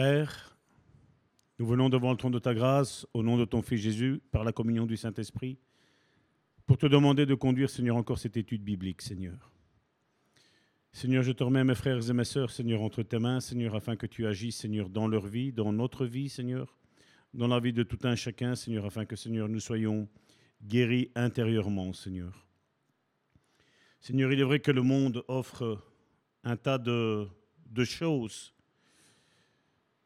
Père, nous venons devant le trône de ta grâce, au nom de ton Fils Jésus, par la communion du Saint-Esprit, pour te demander de conduire, Seigneur, encore cette étude biblique, Seigneur. Seigneur, je te remets mes frères et mes sœurs, Seigneur, entre tes mains, Seigneur, afin que tu agisses, Seigneur, dans leur vie, dans notre vie, Seigneur, dans la vie de tout un chacun, Seigneur, afin que, Seigneur, nous soyons guéris intérieurement, Seigneur. Seigneur, il est vrai que le monde offre un tas de, de choses,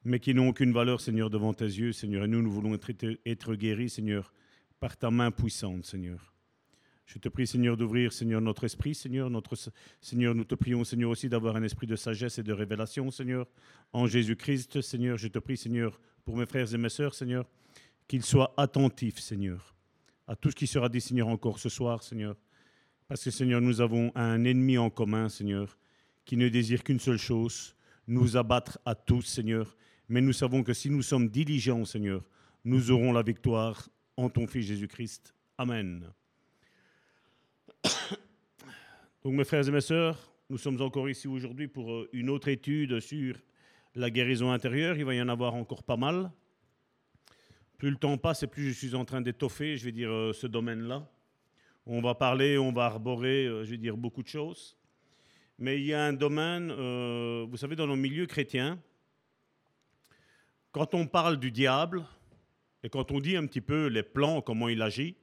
mais qui n'ont aucune valeur, Seigneur, devant tes yeux, Seigneur. Et nous, nous voulons être, guéris, Seigneur, par ta main puissante, Seigneur. Je te prie, Seigneur, d'ouvrir, Seigneur, notre esprit, Seigneur. Notre, Seigneur, nous te prions, Seigneur, aussi d'avoir un esprit de sagesse et de révélation, Seigneur, en Jésus-Christ, Seigneur. Je te prie, Seigneur, pour mes frères et mes sœurs, Seigneur, qu'ils soient attentifs, Seigneur, à tout ce qui sera dit, Seigneur, encore ce soir, Seigneur. Parce que, Seigneur, nous avons un ennemi en commun, Seigneur, qui ne désire qu'une seule chose, nous abattre à tous, Seigneur. Mais nous savons que si nous sommes diligents, Seigneur, nous aurons la victoire en ton Fils Jésus-Christ. Amen. Donc mes frères et mes sœurs, nous sommes encore ici aujourd'hui pour euh, une autre étude sur la guérison intérieure. Il va y en avoir encore pas mal. Plus le temps passe et plus je suis en train d'étoffer, je vais dire, euh, ce domaine-là. On va parler, on va arborer, euh, je vais dire, beaucoup de choses. Mais il y a un domaine, vous savez, dans nos milieux chrétiens, quand on parle du diable et quand on dit un petit peu les plans, comment il agit,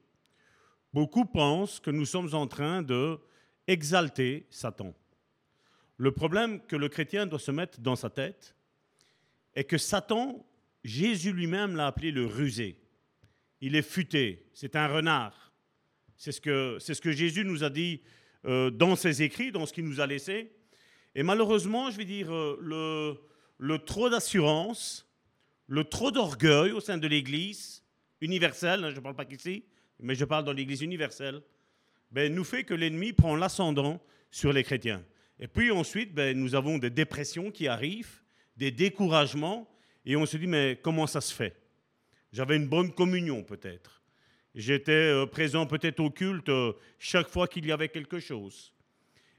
Beaucoup pensent que nous sommes en train de exalter Satan. Le problème que le chrétien doit se mettre dans sa tête est que Satan, Jésus lui-même l'a appelé le rusé. Il est futé, c'est un renard. C'est ce, que, c'est ce que Jésus nous a dit euh, dans ses écrits, dans ce qu'il nous a laissé. Et malheureusement, je vais dire, euh, le, le trop d'assurance, le trop d'orgueil au sein de l'Église universelle, hein, je ne parle pas qu'ici, mais je parle dans l'Église universelle, ben, nous fait que l'ennemi prend l'ascendant sur les chrétiens. Et puis ensuite, ben, nous avons des dépressions qui arrivent, des découragements, et on se dit, mais comment ça se fait? J'avais une bonne communion peut-être. J'étais euh, présent peut-être au culte euh, chaque fois qu'il y avait quelque chose.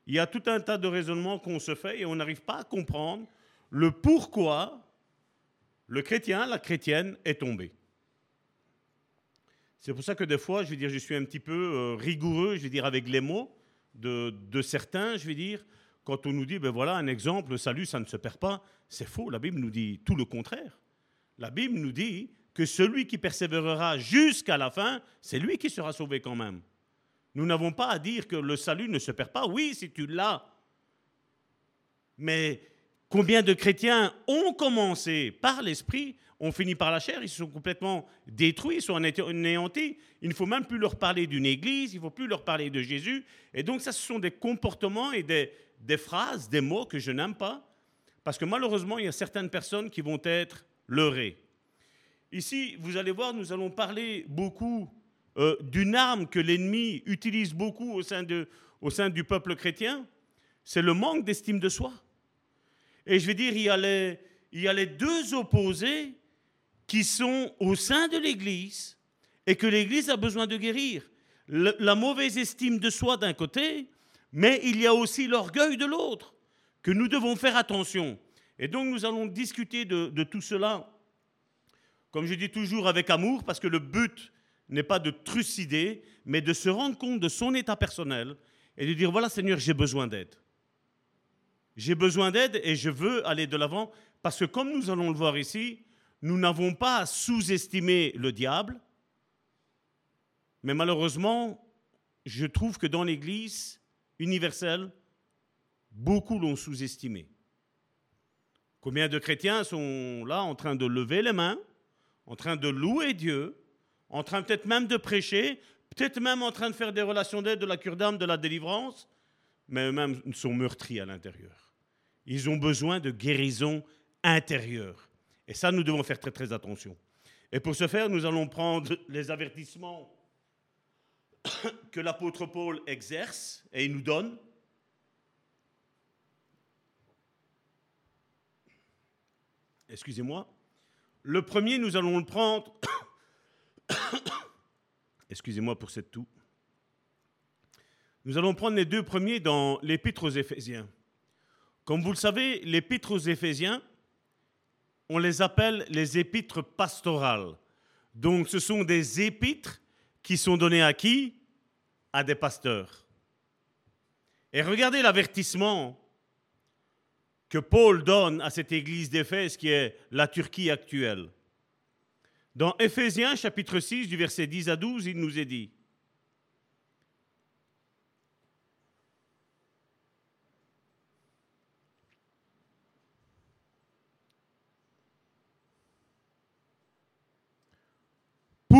Il y a tout un tas de raisonnements qu'on se fait et on n'arrive pas à comprendre le pourquoi le chrétien, la chrétienne est tombé. C'est pour ça que des fois, je vais dire, je suis un petit peu euh, rigoureux, je vais dire, avec les mots de, certains, je vais dire, quand on nous dit, ben voilà, un exemple, le salut, ça ne se perd pas, c'est faux. La Bible nous dit tout le contraire. La Bible nous dit que celui qui persévérera jusqu'à la fin, c'est lui qui sera sauvé quand même. Nous n'avons pas à dire que le salut ne se perd pas. Oui, si tu l'as. Mais combien de chrétiens ont commencé par l'esprit on finit par la chair, ils sont complètement détruits, ils sont anéantis. Il ne faut même plus leur parler d'une église, il ne faut plus leur parler de Jésus. Et donc ça, ce sont des comportements et des, phrases, des mots que je n'aime pas, parce que malheureusement, il y a certaines personnes qui vont être leurrées. Ici, vous allez voir, nous allons parler beaucoup euh, d'une arme que l'ennemi utilise beaucoup au sein du peuple chrétien, c'est le manque d'estime de soi. Et je vais dire, il y a les, deux opposés qui sont au sein de l'Église et que l'Église a besoin de guérir. la mauvaise estime de soi d'un côté, mais il y a aussi l'orgueil de l'autre, que nous devons faire attention. Et donc nous allons discuter de tout cela, comme je dis toujours, avec amour, parce que le but n'est pas de trucider, mais de se rendre compte de son état personnel et de dire, voilà Seigneur, j'ai besoin d'aide. J'ai besoin d'aide et je veux aller de l'avant, parce que comme nous allons le voir ici, nous n'avons pas sous-estimer le diable, mais malheureusement, je trouve que dans l'Église universelle, beaucoup l'ont sous-estimé. Combien de chrétiens sont là en train de lever les mains, en train de louer Dieu, en train peut-être même de prêcher, peut-être même en train de faire des relations d'aide, de la cure d'âme, de la délivrance, mais eux-mêmes sont meurtris à l'intérieur. Ils ont besoin de guérison intérieure. Et ça, nous devons faire très très attention. Et pour ce faire, nous allons prendre les avertissements que l'apôtre Paul exerce et il nous donne. Excusez-moi. Le premier, nous allons le prendre. Excusez-moi pour cette toux. Nous allons prendre les deux premiers dans l'Épître aux Éphésiens. Comme vous le savez, l'Épître aux Éphésiens, on les appelle les épîtres pastorales. Donc ce sont des épîtres qui sont données à qui? À des pasteurs. Et regardez l'avertissement que Paul donne à cette église d'Éphèse qui est la Turquie actuelle. Dans Éphésiens chapitre 6 du verset 10 à 12, il nous est dit,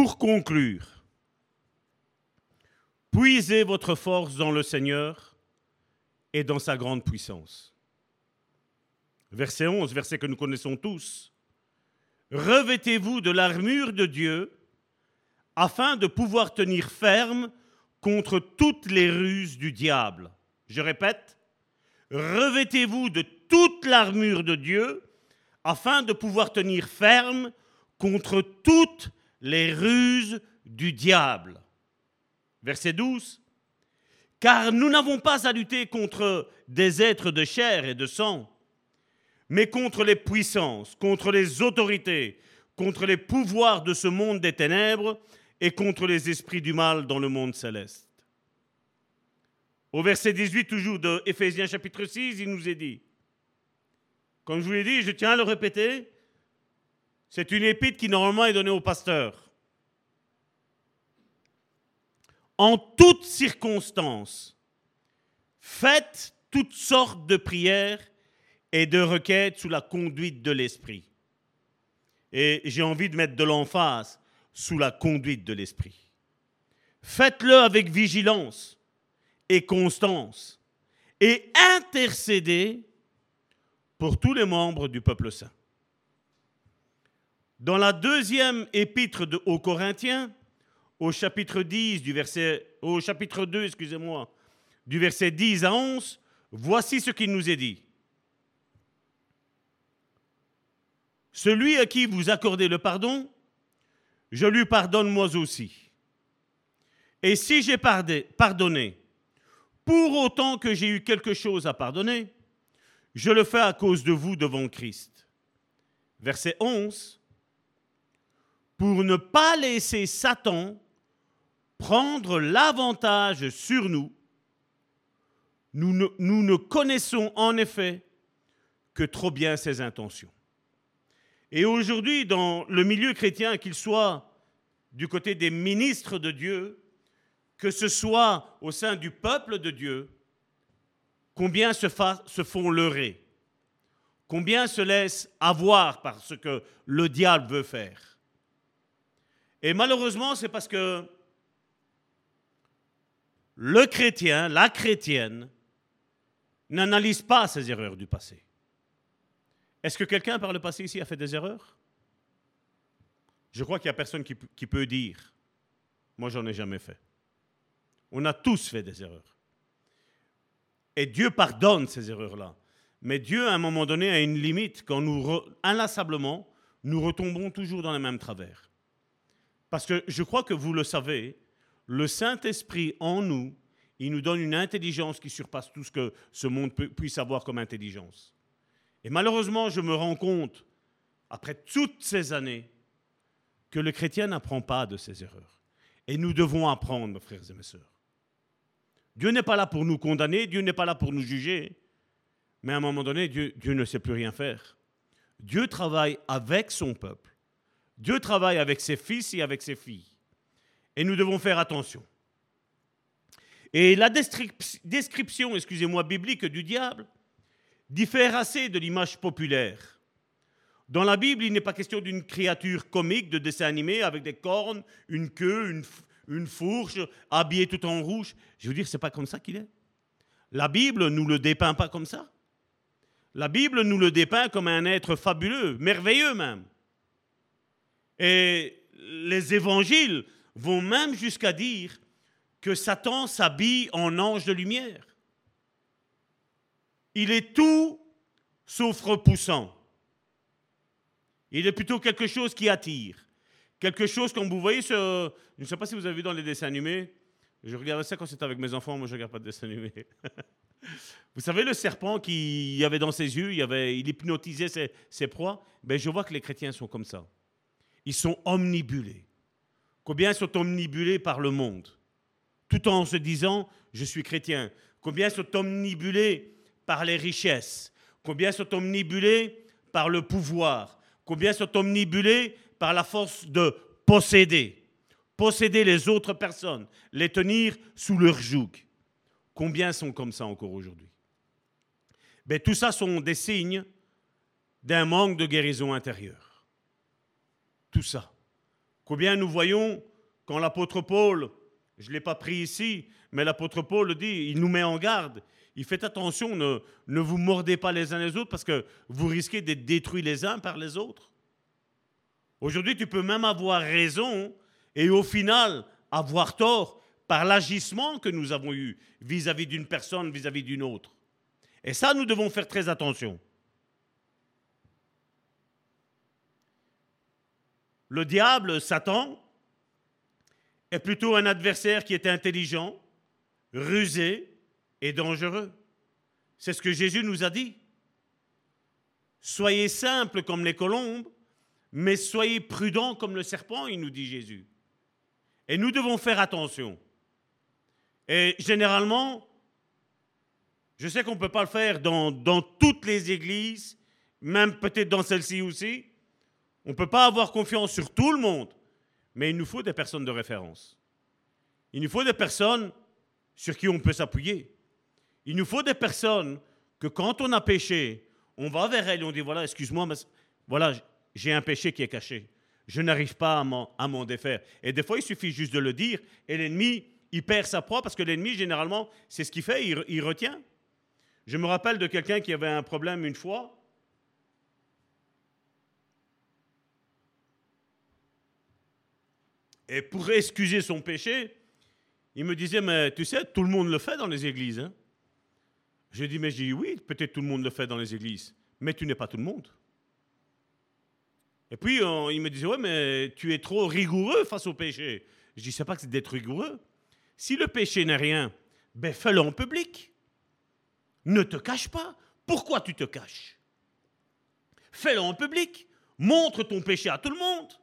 Pour conclure, puisez votre force dans le Seigneur et dans sa grande puissance. Verset 11, verset que nous connaissons tous. Revêtez-vous de l'armure de Dieu afin de pouvoir tenir ferme contre toutes les ruses du diable. Je répète, revêtez-vous de toute l'armure de Dieu afin de pouvoir tenir ferme contre toutes les ruses du diable. Verset 12. Car nous n'avons pas à lutter contre des êtres de chair et de sang, mais contre les puissances, contre les autorités, contre les pouvoirs de ce monde des ténèbres et contre les esprits du mal dans le monde céleste. Au verset 18 toujours de Éphésiens chapitre 6, il nous est dit, comme je vous l'ai dit, je tiens à le répéter, c'est une épître qui normalement est donnée au pasteur. En toutes circonstances, faites toutes sortes de prières et de requêtes sous la conduite de l'Esprit. Et j'ai envie de mettre de l'emphase sous la conduite de l'Esprit. Faites-le avec vigilance et constance et intercédez pour tous les membres du peuple saint. Dans la deuxième épître de, aux Corinthiens, au chapitre 10 du verset au chapitre 2, excusez-moi, du verset 10 à 11, voici ce qu'il nous est dit. Celui à qui vous accordez le pardon, je lui pardonne moi aussi. Et si j'ai pardonné, pour autant que j'ai eu quelque chose à pardonner, je le fais à cause de vous devant Christ. Verset 11 pour ne pas laisser Satan prendre l'avantage sur nous, nous ne, connaissons en effet que trop bien ses intentions. Et aujourd'hui, dans le milieu chrétien, qu'il soit du côté des ministres de Dieu, que ce soit au sein du peuple de Dieu, combien se, se font leurrer, combien se laissent avoir par ce que le diable veut faire? Et malheureusement, c'est parce que le chrétien, la chrétienne, n'analyse pas ses erreurs du passé. Est-ce que quelqu'un par le passé ici a fait des erreurs? Je crois qu'il n'y a personne qui, peut dire, moi j'en ai jamais fait. On a tous fait des erreurs. Et Dieu pardonne ces erreurs-là. Mais Dieu, à un moment donné, a une limite quand nous, inlassablement, nous retombons toujours dans les mêmes travers. Parce que je crois que vous le savez, le Saint-Esprit en nous, il nous donne une intelligence qui surpasse tout ce que ce monde puisse avoir comme intelligence. Et malheureusement, je me rends compte, après toutes ces années, que le chrétien n'apprend pas de ses erreurs. Et nous devons apprendre, frères et mes sœurs. Dieu n'est pas là pour nous condamner, Dieu n'est pas là pour nous juger, mais à un moment donné, Dieu ne sait plus rien faire. Dieu travaille avec son peuple. Dieu travaille avec ses fils et avec ses filles. Et nous devons faire attention. Et la description, excusez-moi, biblique du diable diffère assez de l'image populaire. Dans la Bible, il n'est pas question d'une créature comique de dessin animé avec des cornes, une queue, une, fourche, habillé tout en rouge. Je veux dire, c'est pas comme ça qu'il est. La Bible nous le dépeint pas comme ça. La Bible nous le dépeint comme un être fabuleux, merveilleux même. Et les évangiles vont même jusqu'à dire que Satan s'habille en ange de lumière. Il est tout sauf repoussant. Il est plutôt quelque chose qui attire. Quelque chose comme vous voyez, je ne sais pas si vous avez vu dans les dessins animés, je regardais ça quand c'était avec mes enfants, moi je ne regarde pas de dessins animés. Vous savez, le serpent qui y avait dans ses yeux, il, avait, il hypnotisait ses, ses proies. Ben, je vois que les chrétiens sont comme ça. Ils sont omnibulés. Combien sont omnibulés par le monde? Tout en se disant, je suis chrétien. Combien sont omnibulés par les richesses? Combien sont omnibulés par le pouvoir? Combien sont omnibulés par la force de posséder? Posséder les autres personnes, les tenir sous leur joug. Combien sont comme ça encore aujourd'hui? Ben, Tout ça sont des signes d'un manque de guérison intérieure. Tout ça. Combien nous voyons quand l'apôtre Paul, je ne l'ai pas pris ici, mais l'apôtre Paul dit, il nous met en garde. Il fait attention, ne, ne vous mordez pas les uns les autres parce que vous risquez d'être détruits les uns par les autres. Aujourd'hui, tu peux même avoir raison et au final avoir tort par l'agissement que nous avons eu vis-à-vis d'une personne, vis-à-vis d'une autre. Et ça, nous devons faire très attention. Le diable, Satan, est plutôt un adversaire qui est intelligent, rusé et dangereux. C'est ce que Jésus nous a dit. Soyez simples comme les colombes, mais soyez prudents comme le serpent, il nous dit Jésus. Et nous devons faire attention. Et généralement, je sais qu'on ne peut pas le faire dans, dans toutes les églises, même peut-être dans celle-ci aussi. On ne peut pas avoir confiance sur tout le monde, mais il nous faut des personnes de référence. Il nous faut des personnes sur qui on peut s'appuyer. Il nous faut des personnes que quand on a péché, on va vers elles et on dit voilà, excuse-moi, mais voilà, j'ai un péché qui est caché. Je n'arrive pas à m'en défaire. Et des fois, il suffit juste de le dire et l'ennemi, il perd sa proie parce que l'ennemi, généralement, c'est ce qu'il fait, il, il retient. Je me rappelle de quelqu'un qui avait un problème une fois. Et pour excuser son péché, il me disait, mais tu sais, tout le monde le fait dans les églises. Hein? Je dis, mais je dis, oui, peut-être tout le monde le fait dans les églises, mais tu n'es pas tout le monde. Et puis, il me disait, ouais, mais tu es trop rigoureux face au péché. Je dis, c'est pas que c'est d'être rigoureux. Si le péché n'est rien, ben fais-le en public. Ne te cache pas. Pourquoi tu te caches? Fais-le en public. Montre ton péché à tout le monde.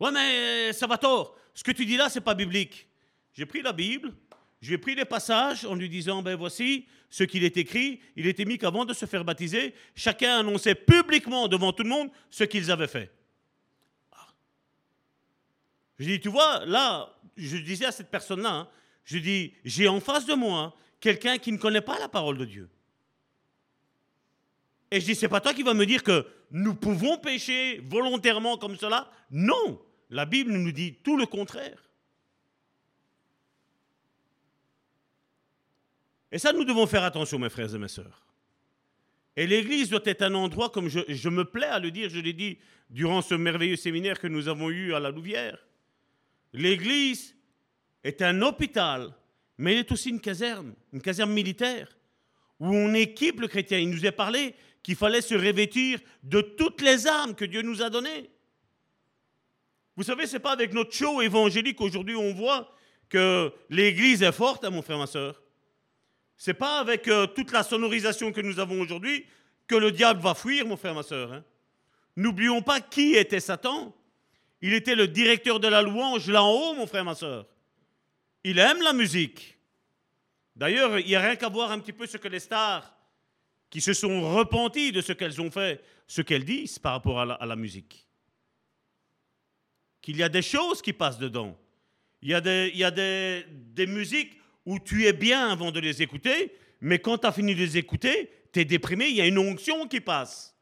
Ouais, mais ça va tort. Ce que tu dis là, c'est pas biblique. J'ai pris la Bible, j'ai pris les passages en lui disant, ben voici ce qu'il est écrit. Il était mis qu'avant de se faire baptiser, chacun annonçait publiquement devant tout le monde ce qu'ils avaient fait. Ah. Je dis, tu vois, là, je disais à cette personne-là, hein, je dis, j'ai en face de moi quelqu'un qui ne connaît pas la parole de Dieu. Et je dis, c'est pas toi qui vas me dire que nous pouvons pécher volontairement comme cela? Non, la Bible nous dit tout le contraire. Et ça, nous devons faire attention, mes frères et mes sœurs. Et l'Église doit être un endroit, comme je, me plais à le dire, je l'ai dit durant ce merveilleux séminaire que nous avons eu à la Louvière. L'Église est un hôpital, mais elle est aussi une caserne, une caserne militaire, où on équipe le chrétien. Il nous a parlé qu'il fallait se revêtir de toutes les armes que Dieu nous a données. Vous savez, ce n'est pas avec notre show évangélique aujourd'hui on voit que l'Église est forte, hein, mon frère, ma soeur. Ce n'est pas avec euh, toute la sonorisation que nous avons aujourd'hui que le diable va fuir, mon frère, ma soeur. Hein. N'oublions pas qui était Satan. Il était le directeur de la louange là en haut, mon frère, ma soeur. Il aime la musique. D'ailleurs, il n'y a rien qu'à voir un petit peu ce que les stars qui se sont repenties de ce qu'elles ont fait, ce qu'elles disent par rapport à la, musique. Qu'il y a des choses qui passent dedans. Il y a des, il y a des, des musiques où tu es bien avant de les écouter, mais quand tu as fini de les écouter, tu es déprimé, il y a une onction qui passe.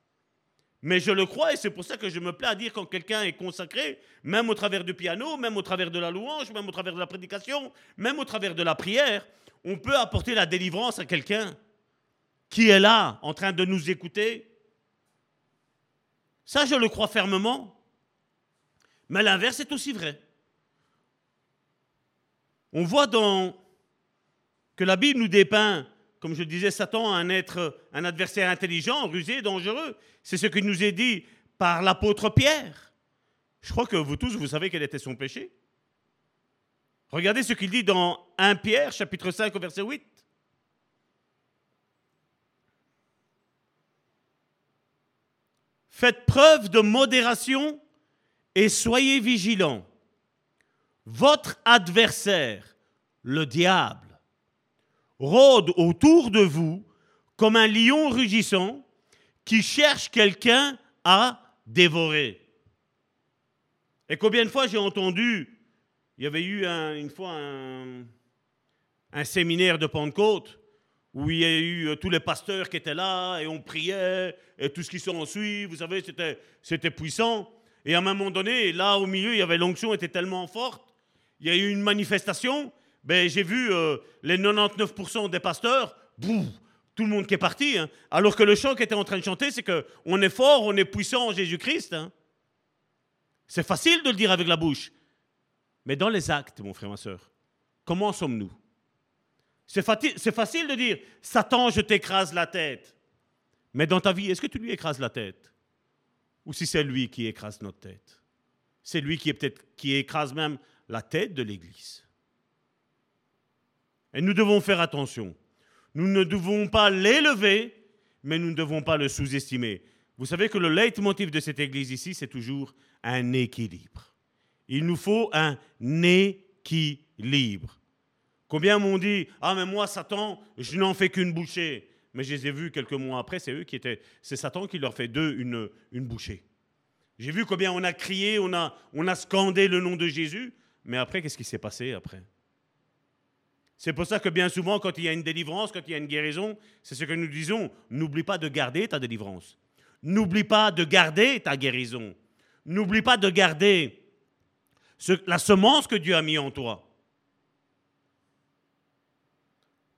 Mais je le crois et c'est pour ça que je me plais à dire quand quelqu'un est consacré, même au travers du piano, même au travers de la louange, même au travers de la prédication, même au travers de la prière, on peut apporter la délivrance à quelqu'un qui est là en train de nous écouter. Ça, je le crois fermement. Mais l'inverse est aussi vrai. On voit dans que la Bible nous dépeint, comme je disais, Satan, un être, un adversaire intelligent, rusé, dangereux. C'est ce qui nous est dit par l'apôtre Pierre. Je crois que vous tous, vous savez quel était son péché. Regardez ce qu'il dit dans 1 Pierre, chapitre 5, verset 8. Faites preuve de modération et soyez vigilants. Votre adversaire, le diable, rôde autour de vous comme un lion rugissant qui cherche quelqu'un à dévorer. Et combien de fois j'ai entendu, il y avait eu une fois un, un séminaire de Pentecôte, où il y a eu euh, tous les pasteurs qui étaient là, et on priait, et tout ce qui s'en suit, vous savez, c'était, puissant. Et à un moment donné, là au milieu, il y avait l'onction était tellement forte, il y a eu une manifestation, ben, j'ai vu euh, les 99% des pasteurs, boum, tout le monde qui est parti. Hein. Alors que le chant qui était en train de chanter, c'est qu'on est fort, on est puissant en Jésus-Christ. Hein. C'est facile de le dire avec la bouche. Mais dans les actes, mon frère, ma soeur, comment sommes-nous? C'est facile de dire, Satan, je t'écrase la tête. Mais dans ta vie, est-ce que tu lui écrases la tête? Ou si c'est lui qui écrase notre tête? C'est lui qui, est peut-être, qui écrase même la tête de l'Église. Et nous devons faire attention. Nous ne devons pas l'élever, mais nous ne devons pas le sous-estimer. Vous savez que le leitmotiv de cette Église ici, c'est toujours un équilibre. Il nous faut un équilibre. Combien m'ont dit Ah, mais moi, Satan, je n'en fais qu'une bouchée. Mais je les ai vus quelques mois après, c'est eux qui étaient. C'est Satan qui leur fait d'eux une, bouchée. J'ai vu combien on a crié, on a, on a scandé le nom de Jésus. Mais après, qu'est-ce qui s'est passé après? C'est pour ça que bien souvent, quand il y a une délivrance, quand il y a une guérison, c'est ce que nous disons n'oublie pas de garder ta délivrance. N'oublie pas de garder ta guérison. N'oublie pas de garder la semence que Dieu a mis en toi.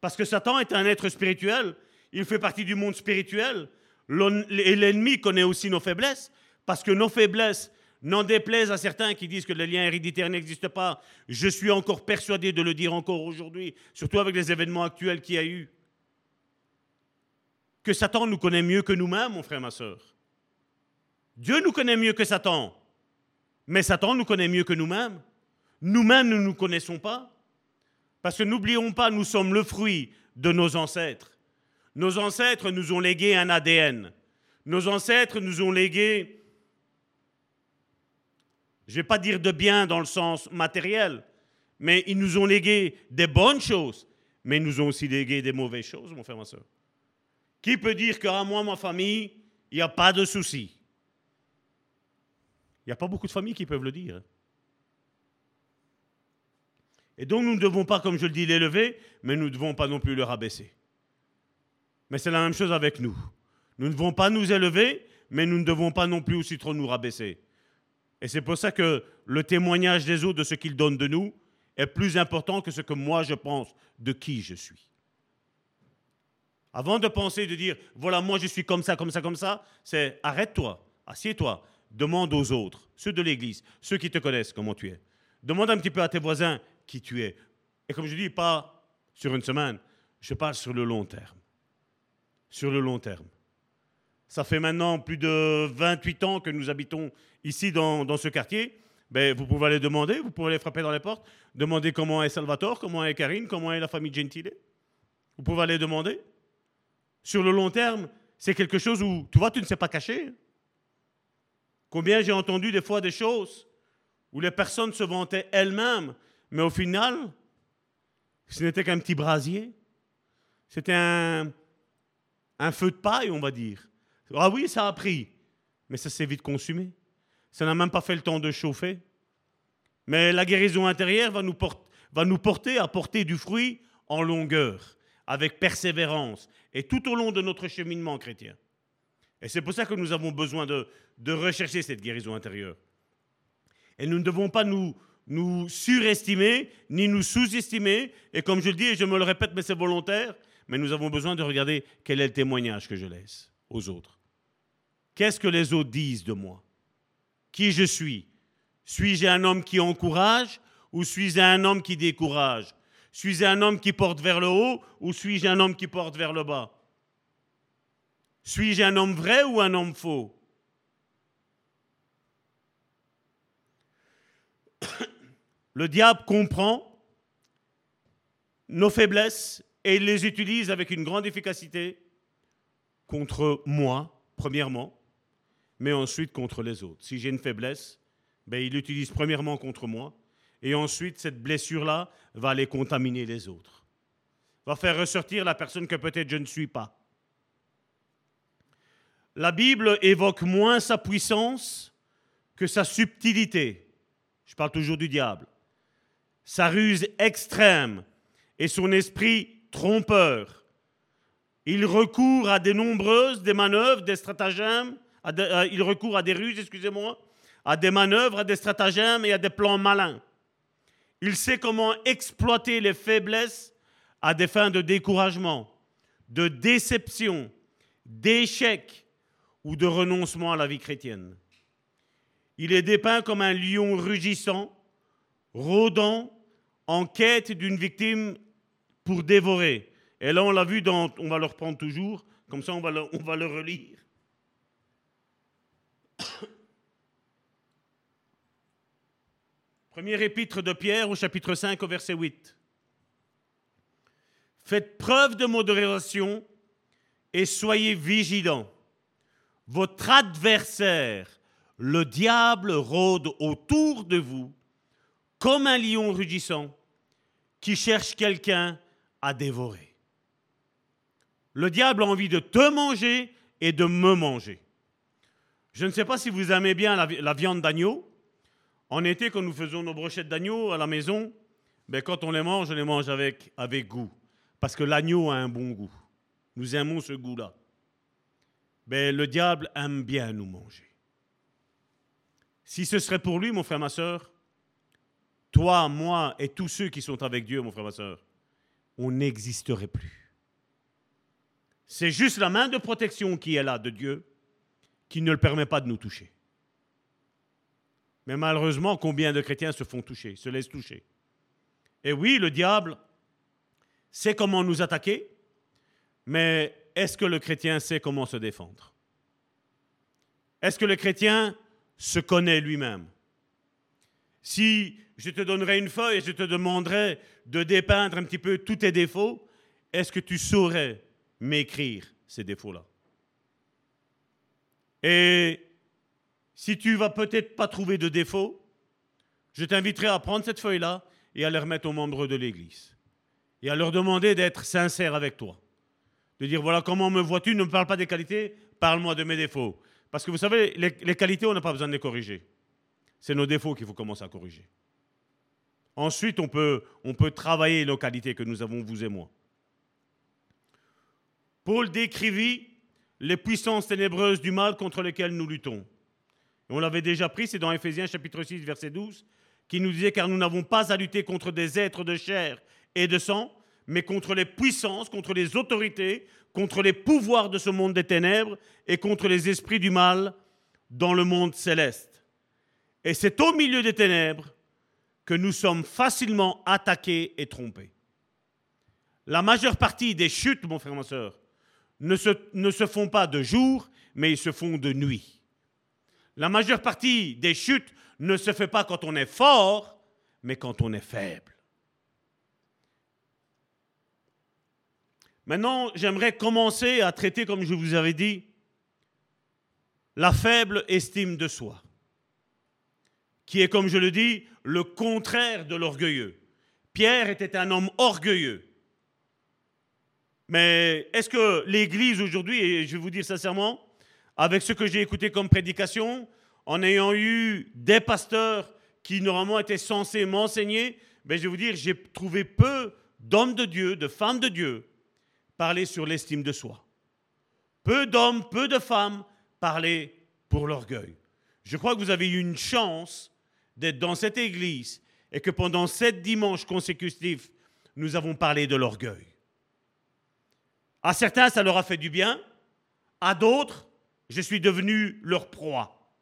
Parce que Satan est un être spirituel. Il fait partie du monde spirituel. Et l'ennemi connaît aussi nos faiblesses. Parce que nos faiblesses n'en déplaisent à certains qui disent que le lien héréditaire n'existe pas. Je suis encore persuadé de le dire encore aujourd'hui, surtout avec les événements actuels qu'il y a eu. Que Satan nous connaît mieux que nous-mêmes, mon frère, ma soeur. Dieu nous connaît mieux que Satan. Mais Satan nous connaît mieux que nous-mêmes. Nous-mêmes, nous ne nous connaissons pas. Parce que n'oublions pas, nous sommes le fruit de nos ancêtres. Nos ancêtres nous ont légué un ADN. Nos ancêtres nous ont légué, je ne vais pas dire de bien dans le sens matériel, mais ils nous ont légué des bonnes choses, mais ils nous ont aussi légué des mauvaises choses, mon frère, ma soeur. Qui peut dire qu'à moi, ma famille, il n'y a pas de soucis Il n'y a pas beaucoup de familles qui peuvent le dire. Et donc nous ne devons pas, comme je le dis, l'élever, mais nous ne devons pas non plus le rabaisser. Mais c'est la même chose avec nous. Nous ne devons pas nous élever, mais nous ne devons pas non plus aussi trop nous rabaisser. Et c'est pour ça que le témoignage des autres de ce qu'ils donnent de nous est plus important que ce que moi je pense de qui je suis. Avant de penser, de dire, voilà, moi je suis comme ça, comme ça, comme ça, c'est arrête-toi, assieds-toi, demande aux autres, ceux de l'Église, ceux qui te connaissent, comment tu es. Demande un petit peu à tes voisins, qui tu es. Et comme je dis, pas sur une semaine, je parle sur le long terme. Sur le long terme. Ça fait maintenant plus de 28 ans que nous habitons ici dans, ce quartier. Ben, vous pouvez aller demander, vous pouvez aller frapper dans les portes, demander comment est Salvatore, comment est Karine, comment est la famille Gentile. Vous pouvez aller demander. Sur le long terme, c'est quelque chose où, tu vois, tu ne sais pas cacher. Combien j'ai entendu des fois des choses où les personnes se vantaient elles-mêmes mais au final, ce n'était qu'un petit brasier. C'était un, feu de paille, on va dire. Ah oui, ça a pris, mais ça s'est vite consumé. Ça n'a même pas fait le temps de chauffer. Mais la guérison intérieure va nous, va nous porter à porter du fruit en longueur, avec persévérance, et tout au long de notre cheminement chrétien. Et c'est pour ça que nous avons besoin de rechercher cette guérison intérieure. Et nous ne devons pas nous, nous surestimer, ni nous sous-estimer. Et comme je le dis, et je me le répète, mais c'est volontaire, mais nous avons besoin de regarder quel est le témoignage que je laisse aux autres. Qu'est-ce que les autres disent de moi? Qui je suis? Suis-je un homme qui encourage ou suis-je un homme qui décourage? Suis-je un homme qui porte vers le haut ou suis-je un homme qui porte vers le bas? Suis-je un homme vrai ou un homme faux? Le diable comprend nos faiblesses et il les utilise avec une grande efficacité contre moi, premièrement, mais ensuite contre les autres. Si j'ai une faiblesse, ben, il l'utilise premièrement contre moi, et ensuite cette blessure-là va aller contaminer les autres, va faire ressortir la personne que peut-être je ne suis pas. La Bible évoque moins sa puissance que sa subtilité. Je parle toujours du diable. Sa ruse extrême et son esprit trompeur. Il recourt à de nombreuses des manœuvres, des stratagèmes, euh, il recourt à des ruses, excusez-moi, à des manœuvres, à des stratagèmes et à des plans malins. Il sait comment exploiter les faiblesses à des fins de découragement, de déception, d'échec ou de renoncement à la vie chrétienne. Il est dépeint comme un lion rugissant, rôdant, en quête d'une victime pour dévorer. Et là, on l'a vu, dans, on va le reprendre toujours, comme ça on va le, relire. Premier épître de Pierre au chapitre 5 au verset 8. Faites preuve de modération et soyez vigilants. Votre adversaire, le diable, rôde autour de vous comme un lion rugissant qui cherche quelqu'un à dévorer. Le diable a envie de te manger et de me manger. Je ne sais pas si vous aimez bien la, viande d'agneau. En été, quand nous faisons nos brochettes d'agneau à la maison, ben, quand on les mange, on les mange avec, avec goût. Parce que l'agneau a un bon goût. Nous aimons ce goût-là. Ben, le diable aime bien nous manger. Si ce serait pour lui, mon frère, ma soeur, toi, moi et tous ceux qui sont avec Dieu, mon frère, ma soeur, on n'existerait plus. C'est juste la main de protection qui est là de Dieu qui ne le permet pas de nous toucher. Mais malheureusement, combien de chrétiens se font toucher, se laissent toucher? Et oui, le diable sait comment nous attaquer, mais est-ce que le chrétien sait comment se défendre? Est-ce que le chrétien se connaît lui-même? Si je te donnerais une feuille et je te demanderais de dépeindre un petit peu tous tes défauts, est-ce que tu saurais m'écrire ces défauts-là? Et si tu vas peut-être pas trouver de défauts, je t'inviterai à prendre cette feuille-là et à la remettre aux membres de l'Église. Et à leur demander d'être sincères avec toi. De dire, voilà, comment me vois-tu Ne me parle pas des qualités, parle-moi de mes défauts. Parce que vous savez, les, les qualités, on n'a pas besoin de les corriger. C'est nos défauts qu'il faut commencer à corriger. Ensuite, on peut, travailler nos qualités que nous avons, vous et moi. Paul décrivit les puissances ténébreuses du mal contre lesquelles nous luttons. on l'avait déjà pris, c'est dans Éphésiens chapitre 6, verset 12, qui nous disait car nous n'avons pas à lutter contre des êtres de chair et de sang, mais contre les puissances, contre les autorités, contre les pouvoirs de ce monde des ténèbres et contre les esprits du mal dans le monde céleste. Et c'est au milieu des ténèbres que nous sommes facilement attaqués et trompés. La majeure partie des chutes, mon frère, ma soeur, ne se, ne se font pas de jour, mais se font de nuit. La majeure partie des chutes ne se fait pas quand on est fort, mais quand on est faible. Maintenant, j'aimerais commencer à traiter, comme je vous avais dit, la faible estime de soi, qui est, comme je le dis, le contraire de l'orgueilleux. Pierre était un homme orgueilleux. Mais est-ce que l'Église aujourd'hui, et je vais vous dire sincèrement, avec ce que j'ai écouté comme prédication, en ayant eu des pasteurs qui normalement étaient censés m'enseigner, ben je vais vous dire, j'ai trouvé peu d'hommes de Dieu, de femmes de Dieu, parler sur l'estime de soi. Peu d'hommes, peu de femmes parler pour l'orgueil. Je crois que vous avez eu une chance d'être dans cette église et que pendant sept dimanches consécutifs, nous avons parlé de l'orgueil. À certains, ça leur a fait du bien. À d'autres, je suis devenu leur proie.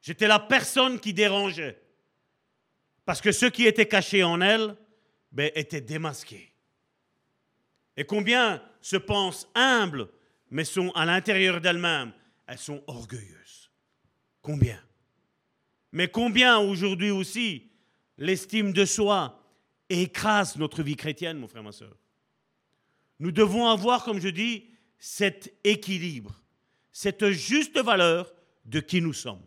J'étais la personne qui dérangeait. Parce que ceux qui étaient cachés en elle ben, étaient démasqués. Et combien se pensent humbles, mais sont à l'intérieur d'elles-mêmes, elles sont orgueilleuses. Combien? Mais combien aujourd'hui aussi l'estime de soi écrase notre vie chrétienne, mon frère, ma soeur Nous devons avoir, comme je dis, cet équilibre, cette juste valeur de qui nous sommes.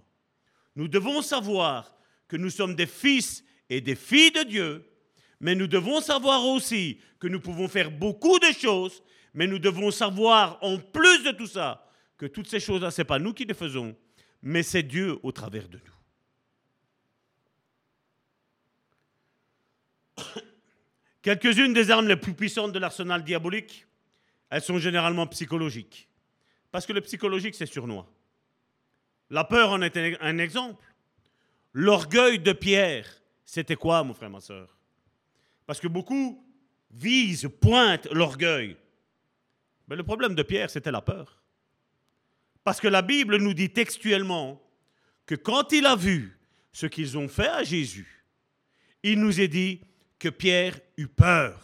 Nous devons savoir que nous sommes des fils et des filles de Dieu, mais nous devons savoir aussi que nous pouvons faire beaucoup de choses, mais nous devons savoir en plus de tout ça que toutes ces choses-là, ce n'est pas nous qui les faisons, mais c'est Dieu au travers de nous. Quelques-unes des armes les plus puissantes de l'arsenal diabolique, elles sont généralement psychologiques. Parce que le psychologique, c'est surnois. La peur en est un exemple. L'orgueil de Pierre, c'était quoi, mon frère, ma soeur Parce que beaucoup visent, pointent l'orgueil. Mais le problème de Pierre, c'était la peur. Parce que la Bible nous dit textuellement que quand il a vu ce qu'ils ont fait à Jésus, il nous est dit que Pierre eut peur.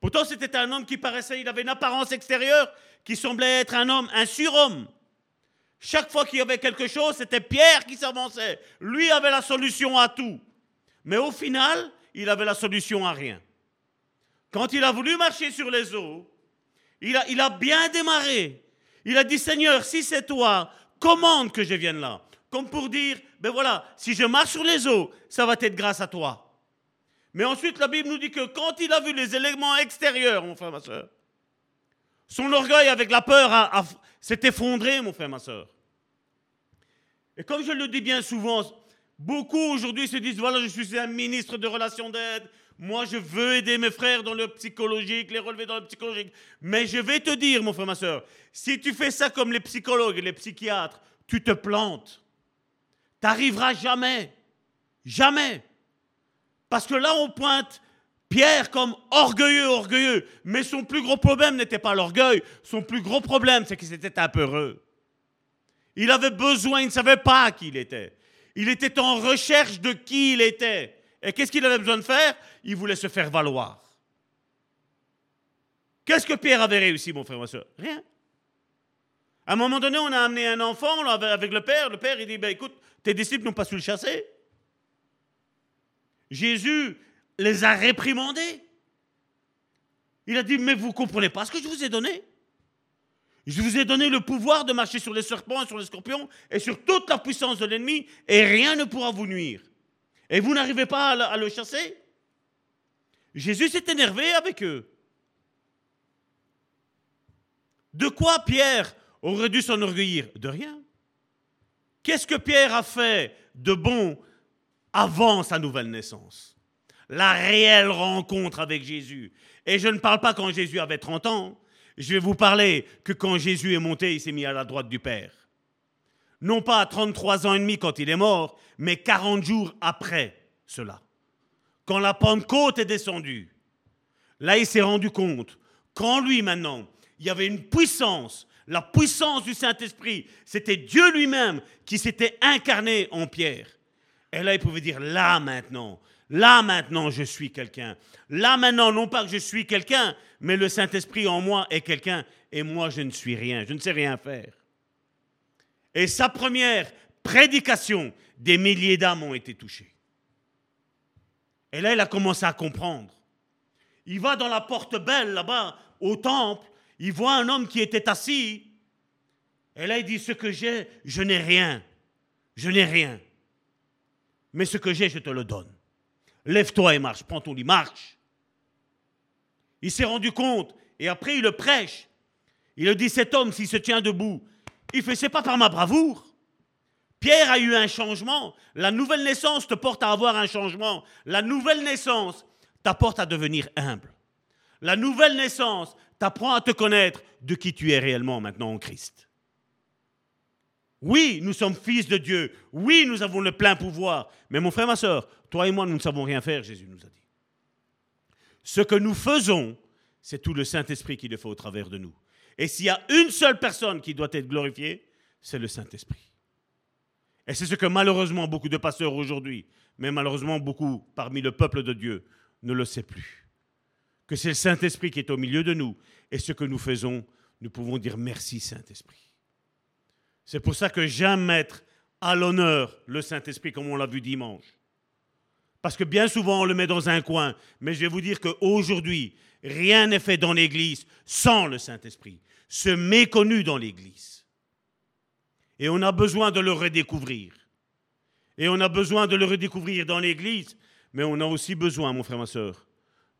Pourtant, c'était un homme qui paraissait, il avait une apparence extérieure qui semblait être un homme, un surhomme. Chaque fois qu'il y avait quelque chose, c'était Pierre qui s'avançait. Lui avait la solution à tout. Mais au final, il avait la solution à rien. Quand il a voulu marcher sur les eaux, il a, il a bien démarré. Il a dit, Seigneur, si c'est toi, commande que je vienne là. Comme pour dire, ben voilà, si je marche sur les eaux, ça va être grâce à toi. Mais ensuite, la Bible nous dit que quand il a vu les éléments extérieurs, mon frère, ma soeur, son orgueil avec la peur s'est effondré, mon frère, ma soeur. Et comme je le dis bien souvent, beaucoup aujourd'hui se disent, voilà, je suis un ministre de relations d'aide, moi je veux aider mes frères dans le psychologique, les relever dans le psychologique. Mais je vais te dire, mon frère, ma soeur, si tu fais ça comme les psychologues et les psychiatres, tu te plantes. Tu n'arriveras jamais. Jamais. Parce que là, on pointe Pierre comme orgueilleux, orgueilleux. Mais son plus gros problème n'était pas l'orgueil. Son plus gros problème, c'est qu'il était heureux. Il avait besoin, il ne savait pas qui il était. Il était en recherche de qui il était. Et qu'est-ce qu'il avait besoin de faire? Il voulait se faire valoir. Qu'est-ce que Pierre avait réussi, mon frère, ma soeur? Rien. À un moment donné, on a amené un enfant avec le père. Le père, il dit, ben, écoute, tes disciples n'ont pas su le chasser. Jésus les a réprimandés. Il a dit, mais vous ne comprenez pas ce que je vous ai donné je vous ai donné le pouvoir de marcher sur les serpents et sur les scorpions et sur toute la puissance de l'ennemi et rien ne pourra vous nuire. Et vous n'arrivez pas à le chasser? Jésus s'est énervé avec eux. De quoi Pierre aurait dû s'enorgueillir? De rien. Qu'est-ce que Pierre a fait de bon avant sa nouvelle naissance La réelle rencontre avec Jésus. Et je ne parle pas quand Jésus avait 30 ans. Je vais vous parler que quand Jésus est monté, il s'est mis à la droite du Père. Non pas à 33 ans et demi quand il est mort, mais 40 jours après cela. Quand la Pentecôte est descendue, là il s'est rendu compte qu'en lui maintenant, il y avait une puissance, la puissance du Saint-Esprit. C'était Dieu lui-même qui s'était incarné en Pierre. Et là il pouvait dire, là maintenant, Là maintenant, je suis quelqu'un. Là maintenant, non pas que je suis quelqu'un, mais le Saint-Esprit en moi est quelqu'un et moi je ne suis rien, je ne sais rien faire. Et sa première prédication, des milliers d'âmes ont été touchées. Et là, il a commencé à comprendre. Il va dans la porte belle là-bas, au temple, il voit un homme qui était assis. Et là, il dit, ce que j'ai, je n'ai rien. Je n'ai rien. Mais ce que j'ai, je te le donne. Lève-toi et marche. Prends ton lit, marche. Il s'est rendu compte et après il le prêche. Il a dit cet homme, s'il se tient debout, il fait c'est pas par ma bravoure. Pierre a eu un changement. La nouvelle naissance te porte à avoir un changement. La nouvelle naissance t'apporte à devenir humble. La nouvelle naissance t'apprend à te connaître de qui tu es réellement maintenant en Christ. Oui, nous sommes fils de Dieu. Oui, nous avons le plein pouvoir. Mais mon frère, ma soeur, toi et moi, nous ne savons rien faire, Jésus nous a dit. Ce que nous faisons, c'est tout le Saint-Esprit qui le fait au travers de nous. Et s'il y a une seule personne qui doit être glorifiée, c'est le Saint-Esprit. Et c'est ce que malheureusement beaucoup de pasteurs aujourd'hui, mais malheureusement beaucoup parmi le peuple de Dieu, ne le sait plus. Que c'est le Saint-Esprit qui est au milieu de nous. Et ce que nous faisons, nous pouvons dire merci Saint-Esprit. C'est pour ça que j'aime mettre à l'honneur le Saint-Esprit comme on l'a vu dimanche. Parce que bien souvent on le met dans un coin, mais je vais vous dire qu'aujourd'hui, rien n'est fait dans l'Église sans le Saint-Esprit. Ce méconnu dans l'Église. Et on a besoin de le redécouvrir. Et on a besoin de le redécouvrir dans l'Église, mais on a aussi besoin, mon frère, ma soeur,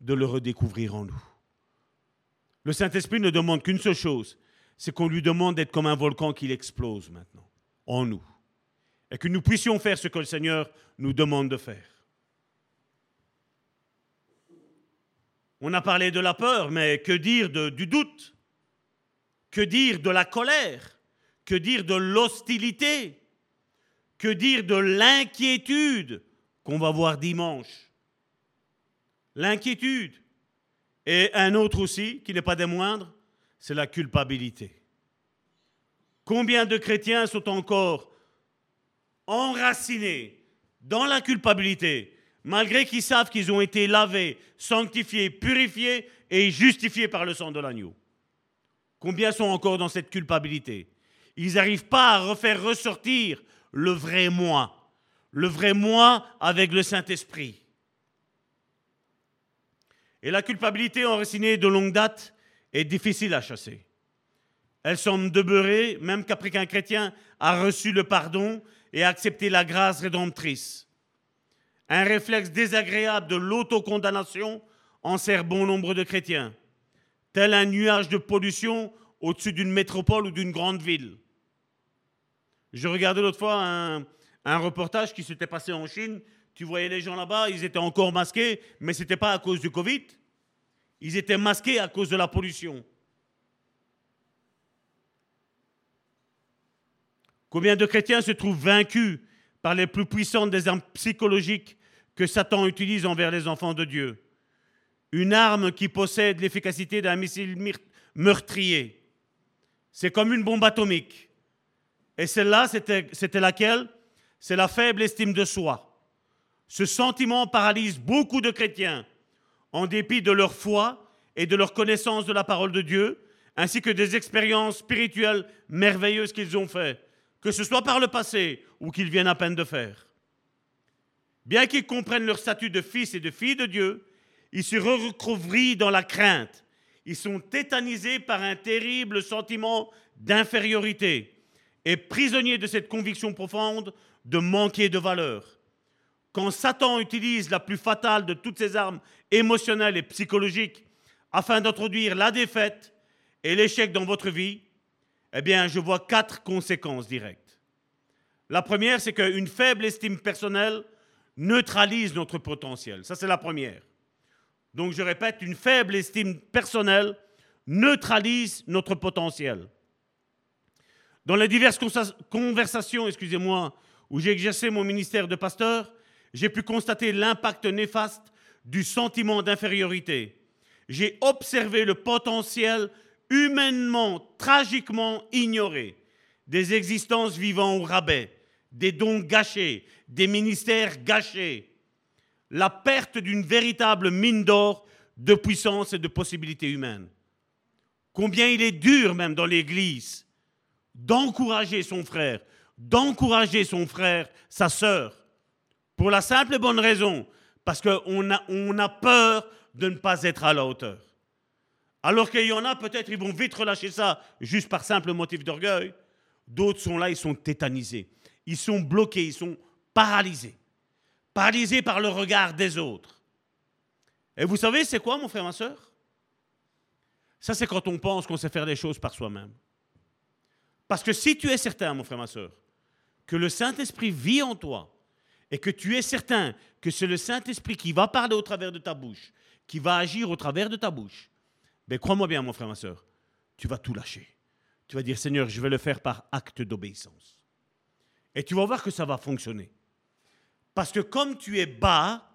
de le redécouvrir en nous. Le Saint-Esprit ne demande qu'une seule chose, c'est qu'on lui demande d'être comme un volcan qui explose maintenant, en nous. Et que nous puissions faire ce que le Seigneur nous demande de faire. On a parlé de la peur, mais que dire du doute? Que dire de la colère? Que dire de l'hostilité? Que dire de l'inquiétude qu'on va voir dimanche? L'inquiétude. Et un autre aussi, qui n'est pas des moindres, c'est la culpabilité. Combien de chrétiens sont encore enracinés dans la culpabilité, malgré qu'ils savent qu'ils ont été lavés, sanctifiés, purifiés et justifiés par le sang de l'agneau? Combien sont encore dans cette culpabilité? Ils n'arrivent pas à refaire ressortir le vrai moi, le vrai moi avec le Saint-Esprit. Et la culpabilité enracinée de longue date est difficile à chasser. Elle semble demeurer même qu'après qu'un chrétien a reçu le pardon et accepté la grâce rédemptrice. Un réflexe désagréable de l'autocondamnation en sert bon nombre de chrétiens, tel un nuage de pollution au-dessus d'une métropole ou d'une grande ville. Je regardais l'autre fois un, un reportage qui s'était passé en Chine tu voyais les gens là-bas, ils étaient encore masqués, mais ce n'était pas à cause du Covid. Ils étaient masqués à cause de la pollution. Combien de chrétiens se trouvent vaincus par les plus puissantes des armes psychologiques que Satan utilise envers les enfants de Dieu? Une arme qui possède l'efficacité d'un missile meurtrier. C'est comme une bombe atomique. Et celle-là, c'était laquelle? C'est la faible estime de soi. Ce sentiment paralyse beaucoup de chrétiens, en dépit de leur foi et de leur connaissance de la parole de Dieu, ainsi que des expériences spirituelles merveilleuses qu'ils ont faites, que ce soit par le passé ou qu'ils viennent à peine de faire. Bien qu'ils comprennent leur statut de fils et de fille de Dieu, ils se recouvrent dans la crainte. Ils sont tétanisés par un terrible sentiment d'infériorité et prisonniers de cette conviction profonde de manquer de valeur quand Satan utilise la plus fatale de toutes ses armes émotionnelles et psychologiques afin d'introduire la défaite et l'échec dans votre vie, eh bien, je vois quatre conséquences directes. La première, c'est qu'une faible estime personnelle neutralise notre potentiel. Ça, c'est la première. Donc, je répète, une faible estime personnelle neutralise notre potentiel. Dans les diverses conversations, excusez-moi, où j'ai exercé mon ministère de pasteur, j'ai pu constater l'impact néfaste du sentiment d'infériorité. J'ai observé le potentiel humainement, tragiquement ignoré des existences vivant au rabais, des dons gâchés, des ministères gâchés, la perte d'une véritable mine d'or de puissance et de possibilités humaines. Combien il est dur même dans l'Église d'encourager son frère, d'encourager son frère, sa sœur, pour la simple et bonne raison, parce qu'on a, on a peur de ne pas être à la hauteur. Alors qu'il y en a, peut-être, ils vont vite relâcher ça juste par simple motif d'orgueil. D'autres sont là, ils sont tétanisés. Ils sont bloqués, ils sont paralysés. Paralysés par le regard des autres. Et vous savez, c'est quoi, mon frère, ma soeur Ça, c'est quand on pense qu'on sait faire des choses par soi-même. Parce que si tu es certain, mon frère, ma soeur, que le Saint-Esprit vit en toi, et que tu es certain que c'est le Saint-Esprit qui va parler au travers de ta bouche, qui va agir au travers de ta bouche, ben crois-moi bien, mon frère, ma soeur, tu vas tout lâcher. Tu vas dire, Seigneur, je vais le faire par acte d'obéissance. Et tu vas voir que ça va fonctionner. Parce que comme tu es bas,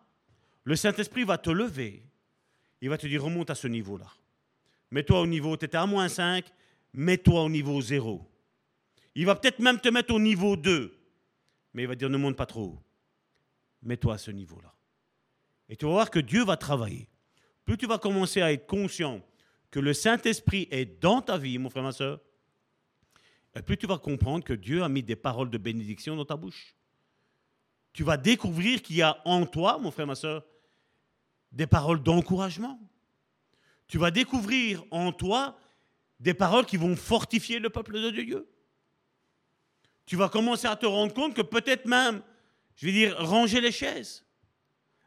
le Saint-Esprit va te lever. Il va te dire, remonte à ce niveau-là. Mets-toi au niveau, tu étais à moins 5, mets-toi au niveau 0. Il va peut-être même te mettre au niveau 2. Mais il va dire, ne monte pas trop mets-toi à ce niveau-là. Et tu vas voir que Dieu va travailler. Plus tu vas commencer à être conscient que le Saint-Esprit est dans ta vie, mon frère, ma soeur, et plus tu vas comprendre que Dieu a mis des paroles de bénédiction dans ta bouche. Tu vas découvrir qu'il y a en toi, mon frère, ma soeur, des paroles d'encouragement. Tu vas découvrir en toi des paroles qui vont fortifier le peuple de Dieu. tu vas commencer à te rendre compte que peut-être même, je vais dire, ranger les chaises.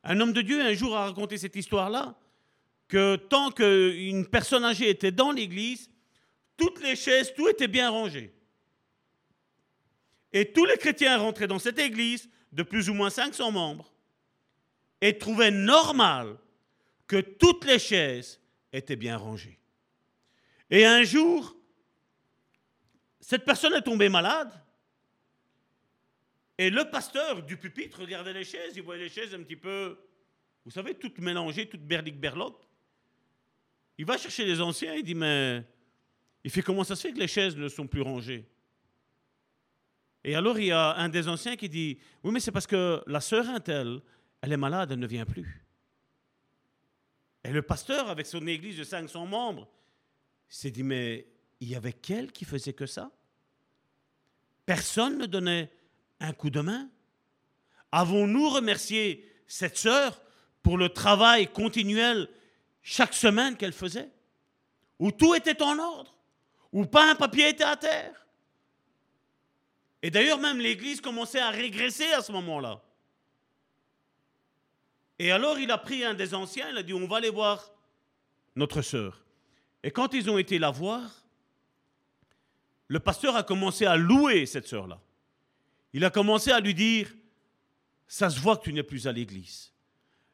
Un homme de Dieu un jour a raconté cette histoire-là, que tant qu'une personne âgée était dans l'église, toutes les chaises, tout était bien rangé. Et tous les chrétiens rentraient dans cette église, de plus ou moins 500 membres, et trouvaient normal que toutes les chaises étaient bien rangées. Et un jour, cette personne est tombée malade, et le pasteur du pupitre regardait les chaises, il voyait les chaises un petit peu, vous savez, toutes mélangées, toutes berliques berlottes. Il va chercher les anciens, il dit, mais il fait comment ça se fait que les chaises ne sont plus rangées? Et alors il y a un des anciens qui dit, oui, mais c'est parce que la sœur Intel, elle est malade, elle ne vient plus. Et le pasteur, avec son église de 500 membres, s'est dit, mais il y avait qu'elle qui faisait que ça? Personne ne donnait un coup de main Avons-nous remercié cette sœur pour le travail continuel chaque semaine qu'elle faisait? Où tout était en ordre? Où pas un papier était à terre? Et d'ailleurs même l'Église commençait à régresser à ce moment-là. Et alors il a pris un des anciens, il a dit on va aller voir notre sœur. Et quand ils ont été la voir, le pasteur a commencé à louer cette sœur-là. Il a commencé à lui dire, ça se voit que tu n'es plus à l'église.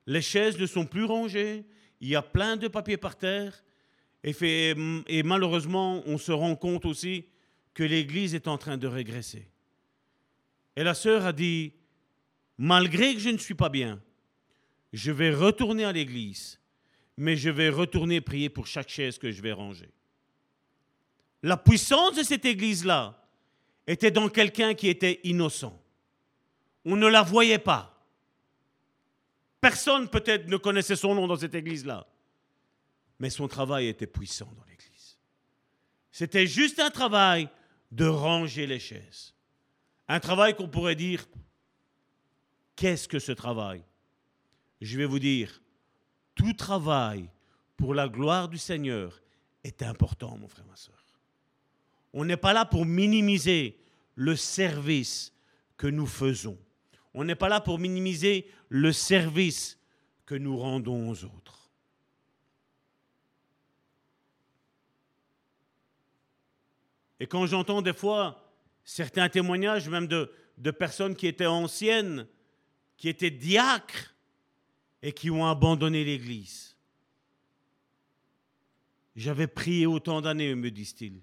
Les chaises ne sont plus rangées, il y a plein de papiers par terre, et, fait, et malheureusement, on se rend compte aussi que l'église est en train de régresser. Et la sœur a dit, malgré que je ne suis pas bien, je vais retourner à l'église, mais je vais retourner prier pour chaque chaise que je vais ranger. La puissance de cette église-là était dans quelqu'un qui était innocent. On ne la voyait pas. Personne peut-être ne connaissait son nom dans cette église-là, mais son travail était puissant dans l'église. C'était juste un travail de ranger les chaises. Un travail qu'on pourrait dire, qu'est-ce que ce travail? Je vais vous dire, tout travail pour la gloire du Seigneur est important, mon frère, ma soeur. On n'est pas là pour minimiser le service que nous faisons. On n'est pas là pour minimiser le service que nous rendons aux autres. Et quand j'entends des fois certains témoignages, même de, de personnes qui étaient anciennes, qui étaient diacres, et qui ont abandonné l'Église. J'avais prié autant d'années, me disent-ils,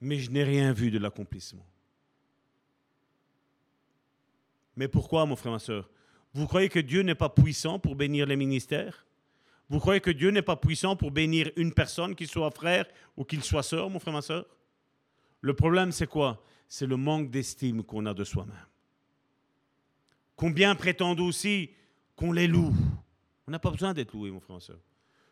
mais je n'ai rien vu de l'accomplissement. Mais pourquoi, mon frère, ma soeur? Vous croyez que Dieu n'est pas puissant pour bénir les ministères? Vous croyez que Dieu n'est pas puissant pour bénir une personne, qu'il soit frère ou qu'il soit sœur, mon frère, ma soeur? Le problème, c'est quoi? C'est le manque d'estime qu'on a de soi-même. Combien prétendent aussi qu'on les loue? On n'a pas besoin d'être loué, mon frère, ma soeur.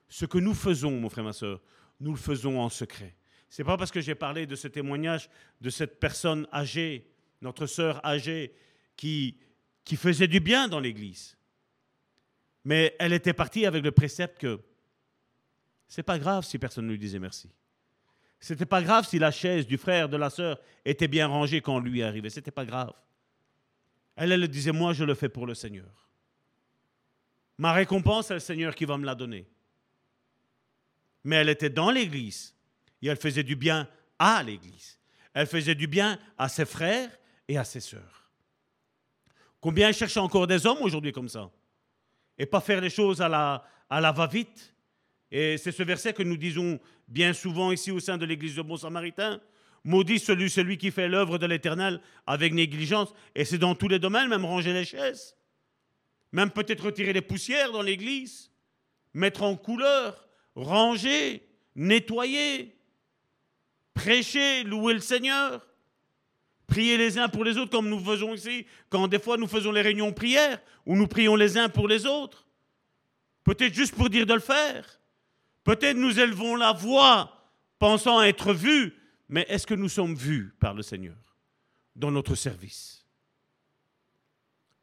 Ce que nous faisons, mon frère, ma soeur, nous le faisons en secret. Ce n'est pas parce que j'ai parlé de ce témoignage de cette personne âgée, notre sœur âgée, qui, qui faisait du bien dans l'Église. Mais elle était partie avec le précepte que c'est pas grave si personne ne lui disait merci. C'était pas grave si la chaise du frère, de la sœur était bien rangée quand lui arrivait. C'était pas grave. Elle, elle disait, moi, je le fais pour le Seigneur. Ma récompense, c'est le Seigneur qui va me la donner. Mais elle était dans l'Église et elle faisait du bien à l'Église. Elle faisait du bien à ses frères et à ses sœurs. Combien cherchent encore des hommes aujourd'hui comme ça Et pas faire les choses à la, va-vite. Et c'est ce verset que nous disons bien souvent ici au sein de l'Église de Bon Samaritain. Maudit celui, celui qui fait l'œuvre de l'Éternel avec négligence. Et c'est dans tous les domaines, même ranger les chaises. Même peut-être retirer les poussières dans l'église. Mettre en couleur. Ranger. Nettoyer. Prêcher. Louer le Seigneur. Prier les uns pour les autres comme nous faisons ici. Quand des fois nous faisons les réunions prières. Où nous prions les uns pour les autres. Peut-être juste pour dire de le faire. Peut-être nous élevons la voix pensant être vus mais est-ce que nous sommes vus par le Seigneur dans notre service?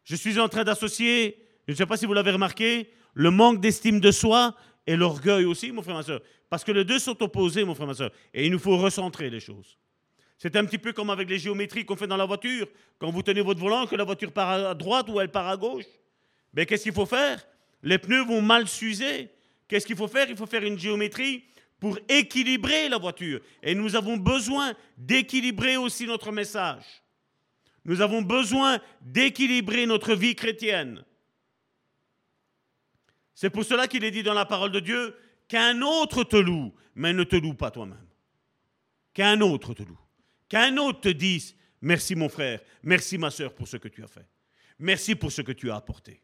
Je suis en train d'associer, je ne sais pas si vous l'avez remarqué, le manque d'estime de soi et l'orgueil aussi, mon frère, ma soeur. Parce que les deux sont opposés, mon frère, ma soeur. Et il nous faut recentrer les choses. C'est un petit peu comme avec les géométries qu'on fait dans la voiture. Quand vous tenez votre volant, que la voiture part à droite ou elle part à gauche. Mais qu'est-ce qu'il faut faire? Les pneus vont mal s'user. Qu'est-ce qu'il faut faire? Il faut faire une géométrie pour équilibrer la voiture. Et nous avons besoin d'équilibrer aussi notre message. Nous avons besoin d'équilibrer notre vie chrétienne. C'est pour cela qu'il est dit dans la parole de Dieu qu'un autre te loue, mais ne te loue pas toi-même. Qu'un autre te loue. Qu'un autre te dise merci mon frère, merci ma soeur pour ce que tu as fait. Merci pour ce que tu as apporté.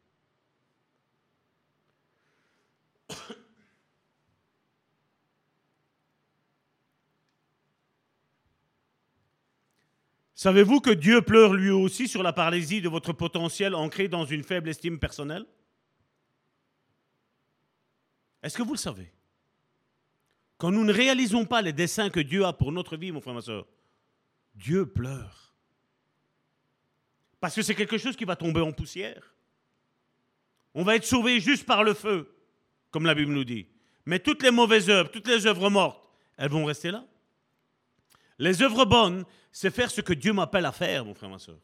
Savez-vous que Dieu pleure lui aussi sur la paralysie de votre potentiel ancré dans une faible estime personnelle? Est-ce que vous le savez? Quand nous ne réalisons pas les desseins que Dieu a pour notre vie, mon frère, ma soeur, Dieu pleure. Parce que c'est quelque chose qui va tomber en poussière. On va être sauvé juste par le feu, comme la Bible nous dit. Mais toutes les mauvaises œuvres, toutes les œuvres mortes, elles vont rester là. Les œuvres bonnes, c'est faire ce que Dieu m'appelle à faire, mon frère, ma soeur.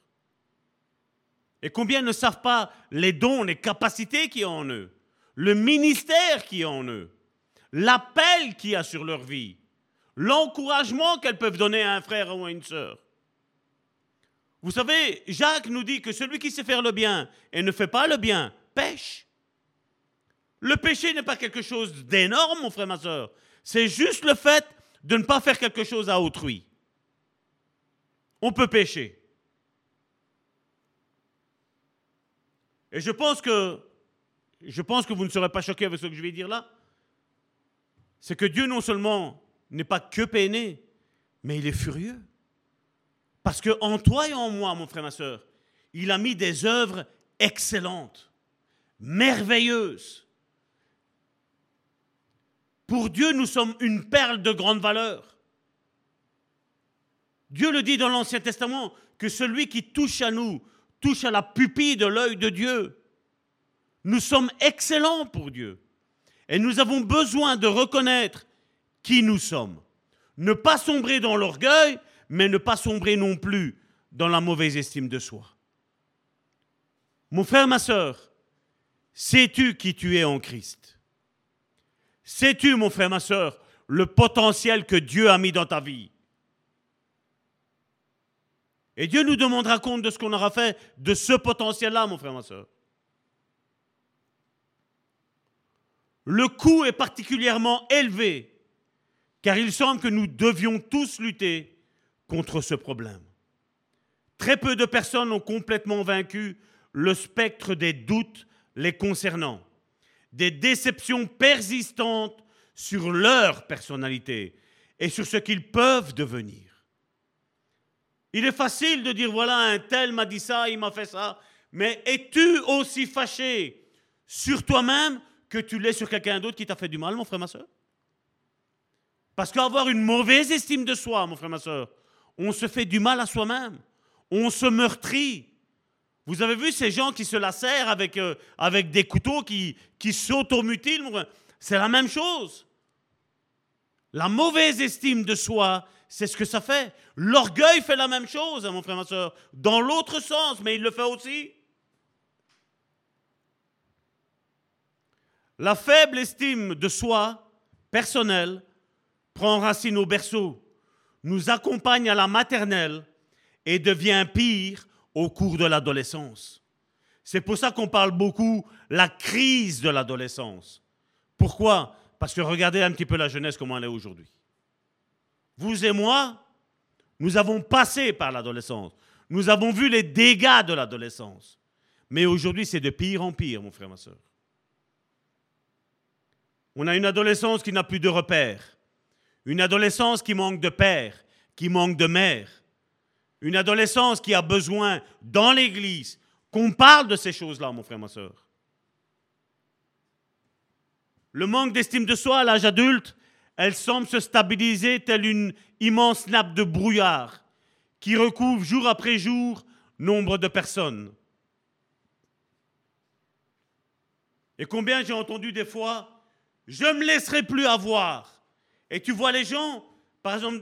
Et combien ne savent pas les dons, les capacités qu'il y a en eux, le ministère qu'il y a en eux, l'appel qu'il y a sur leur vie, l'encouragement qu'elles peuvent donner à un frère ou à une sœur. Vous savez, Jacques nous dit que celui qui sait faire le bien et ne fait pas le bien pêche. Le péché n'est pas quelque chose d'énorme, mon frère, ma soeur. C'est juste le fait de ne pas faire quelque chose à autrui. On peut pécher. Et je pense que je pense que vous ne serez pas choqués avec ce que je vais dire là. C'est que Dieu non seulement n'est pas que peiné, mais il est furieux. Parce que en toi et en moi, mon frère, ma soeur, il a mis des œuvres excellentes, merveilleuses, pour Dieu, nous sommes une perle de grande valeur. Dieu le dit dans l'Ancien Testament, que celui qui touche à nous, touche à la pupille de l'œil de Dieu. Nous sommes excellents pour Dieu. Et nous avons besoin de reconnaître qui nous sommes. Ne pas sombrer dans l'orgueil, mais ne pas sombrer non plus dans la mauvaise estime de soi. Mon frère, ma soeur, sais-tu qui tu es en Christ? Sais-tu, mon frère, ma soeur, le potentiel que Dieu a mis dans ta vie? Et Dieu nous demandera compte de ce qu'on aura fait de ce potentiel-là, mon frère, ma soeur. Le coût est particulièrement élevé, car il semble que nous devions tous lutter contre ce problème. Très peu de personnes ont complètement vaincu le spectre des doutes les concernant des déceptions persistantes sur leur personnalité et sur ce qu'ils peuvent devenir. Il est facile de dire, voilà, un tel m'a dit ça, il m'a fait ça, mais es-tu aussi fâché sur toi-même que tu l'es sur quelqu'un d'autre qui t'a fait du mal, mon frère, ma soeur Parce qu'avoir une mauvaise estime de soi, mon frère, ma soeur, on se fait du mal à soi-même, on se meurtrit, vous avez vu ces gens qui se lacèrent avec, euh, avec des couteaux, qui, qui s'automutilent C'est la même chose. La mauvaise estime de soi, c'est ce que ça fait. L'orgueil fait la même chose, hein, mon frère, ma soeur, dans l'autre sens, mais il le fait aussi. La faible estime de soi, personnelle, prend racine au berceau, nous accompagne à la maternelle et devient pire au cours de l'adolescence. C'est pour ça qu'on parle beaucoup la crise de l'adolescence. Pourquoi? Parce que regardez un petit peu la jeunesse comment elle est aujourd'hui. Vous et moi, nous avons passé par l'adolescence. Nous avons vu les dégâts de l'adolescence. Mais aujourd'hui, c'est de pire en pire, mon frère, ma soeur. On a une adolescence qui n'a plus de repères. Une adolescence qui manque de père, qui manque de mère une adolescence qui a besoin dans l'Église qu'on parle de ces choses-là, mon frère, ma soeur. Le manque d'estime de soi à l'âge adulte, elle semble se stabiliser telle une immense nappe de brouillard qui recouvre jour après jour nombre de personnes. Et combien j'ai entendu des fois, je ne me laisserai plus avoir. Et tu vois les gens, par exemple,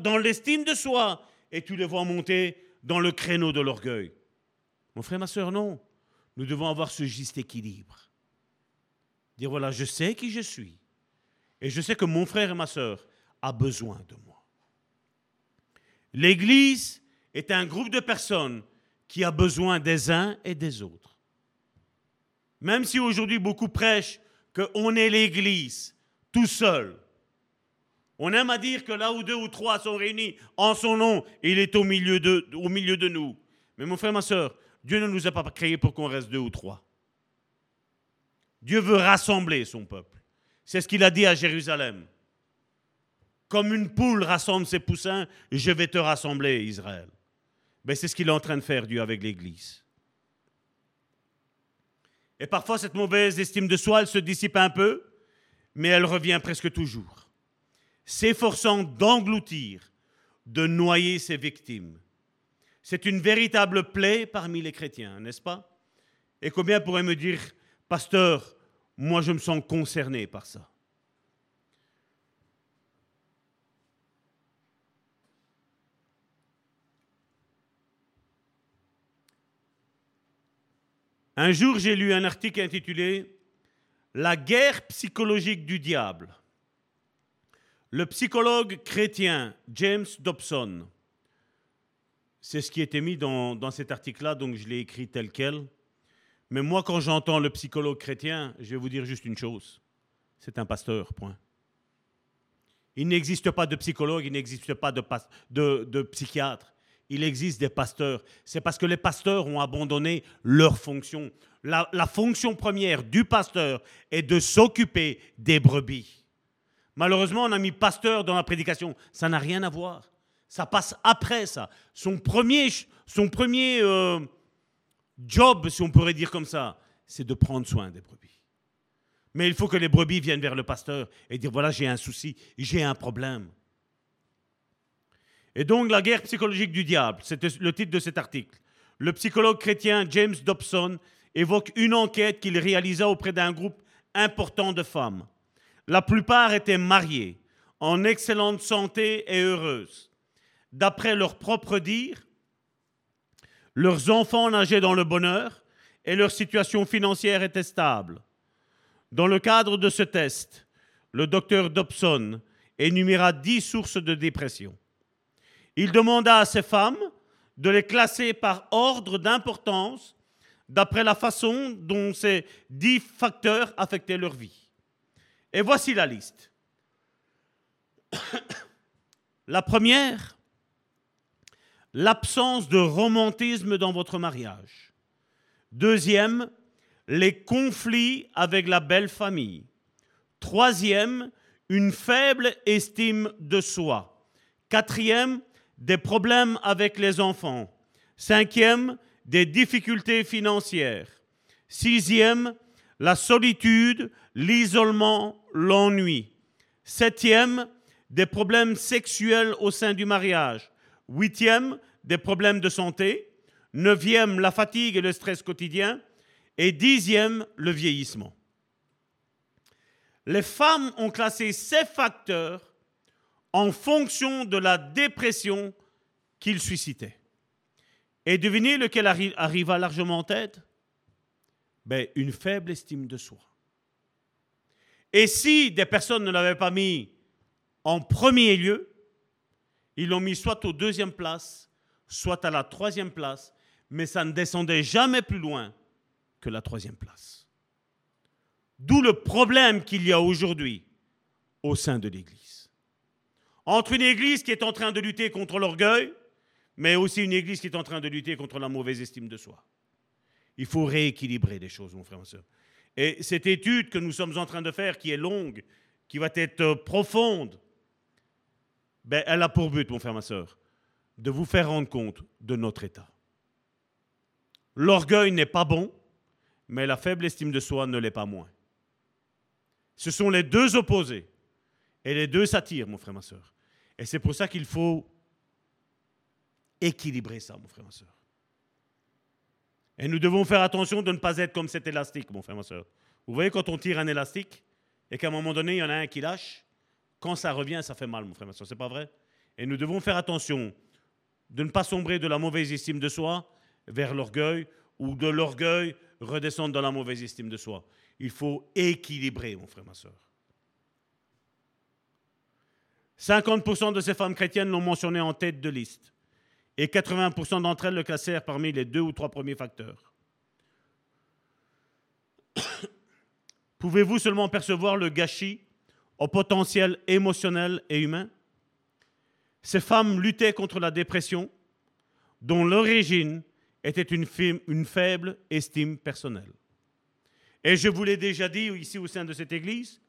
dans l'estime de soi, et tu les vois monter dans le créneau de l'orgueil. Mon frère, ma soeur, non. Nous devons avoir ce juste équilibre. Dire voilà, je sais qui je suis. Et je sais que mon frère et ma soeur a besoin de moi. L'Église est un groupe de personnes qui a besoin des uns et des autres. Même si aujourd'hui beaucoup prêchent qu'on est l'Église tout seul, on aime à dire que là où deux ou trois sont réunis en son nom, il est au milieu de, nous. Mais mon frère, ma soeur, Dieu ne nous a pas créés pour qu'on reste deux ou trois. Dieu veut rassembler son peuple. C'est ce qu'il a dit à Jérusalem. Comme une poule rassemble ses poussins, je vais te rassembler, Israël. Mais c'est ce qu'il est en train de faire, Dieu, avec l'Église. Et parfois, cette mauvaise estime de soi, elle se dissipe un peu, mais elle revient presque toujours. S'efforçant d'engloutir, de noyer ses victimes. C'est une véritable plaie parmi les chrétiens, n'est-ce pas? Et combien pourraient me dire, pasteur, moi je me sens concerné par ça Un jour, j'ai lu un article intitulé La guerre psychologique du diable. Le psychologue chrétien James Dobson, c'est ce qui était mis dans, cet article-là, donc je l'ai écrit tel quel. Mais moi, quand j'entends le psychologue chrétien, je vais vous dire juste une chose. C'est un pasteur, point. Il n'existe pas de psychologue, il n'existe pas de, de, psychiatre. Il existe des pasteurs. C'est parce que les pasteurs ont abandonné leur fonction. la fonction première du pasteur est de s'occuper des brebis. Malheureusement, on a mis pasteur dans la prédication. Ça n'a rien à voir. Ça passe après ça. Son premier, son premier euh, job, si on pourrait dire comme ça, c'est de prendre soin des brebis. Mais il faut que les brebis viennent vers le pasteur et dire, voilà, j'ai un souci, j'ai un problème. Et donc la guerre psychologique du diable, c'était le titre de cet article. Le psychologue chrétien James Dobson évoque une enquête qu'il réalisa auprès d'un groupe important de femmes. La plupart étaient mariés, en excellente santé et heureuses. D'après leur propre dire, leurs enfants nageaient dans le bonheur et leur situation financière était stable. Dans le cadre de ce test, le docteur Dobson énuméra dix sources de dépression. Il demanda à ces femmes de les classer par ordre d'importance d'après la façon dont ces dix facteurs affectaient leur vie. Et voici la liste. la première, l'absence de romantisme dans votre mariage. Deuxième, les conflits avec la belle famille. Troisième, une faible estime de soi. Quatrième, des problèmes avec les enfants. Cinquième, des difficultés financières. Sixième, la solitude, l'isolement, l'ennui. Septième, des problèmes sexuels au sein du mariage. Huitième, des problèmes de santé. Neuvième, la fatigue et le stress quotidien. Et dixième, le vieillissement. Les femmes ont classé ces facteurs en fonction de la dépression qu'ils suscitaient. Et devinez lequel arriva largement en tête? Ben, Une faible estime de soi. Et si des personnes ne l'avaient pas mis en premier lieu, ils l'ont mis soit au deuxième place, soit à la troisième place, mais ça ne descendait jamais plus loin que la troisième place. D'où le problème qu'il y a aujourd'hui au sein de l'Église. Entre une Église qui est en train de lutter contre l'orgueil, mais aussi une Église qui est en train de lutter contre la mauvaise estime de soi. Il faut rééquilibrer les choses, mon frère, mon soeur. Et cette étude que nous sommes en train de faire, qui est longue, qui va être profonde, ben, elle a pour but, mon frère, ma soeur, de vous faire rendre compte de notre état. L'orgueil n'est pas bon, mais la faible estime de soi ne l'est pas moins. Ce sont les deux opposés. Et les deux s'attirent, mon frère, ma soeur. Et c'est pour ça qu'il faut équilibrer ça, mon frère, ma soeur. Et nous devons faire attention de ne pas être comme cet élastique, mon frère, ma soeur. Vous voyez quand on tire un élastique et qu'à un moment donné, il y en a un qui lâche, quand ça revient, ça fait mal, mon frère, ma soeur. C'est pas vrai? Et nous devons faire attention de ne pas sombrer de la mauvaise estime de soi vers l'orgueil ou de l'orgueil redescendre dans la mauvaise estime de soi. Il faut équilibrer, mon frère, ma soeur. 50% de ces femmes chrétiennes l'ont mentionné en tête de liste. Et 80% d'entre elles le classèrent parmi les deux ou trois premiers facteurs. Pouvez-vous seulement percevoir le gâchis au potentiel émotionnel et humain? Ces femmes luttaient contre la dépression, dont l'origine était une, une, faible estime personnelle. Et je vous l'ai déjà dit ici au sein de cette Église,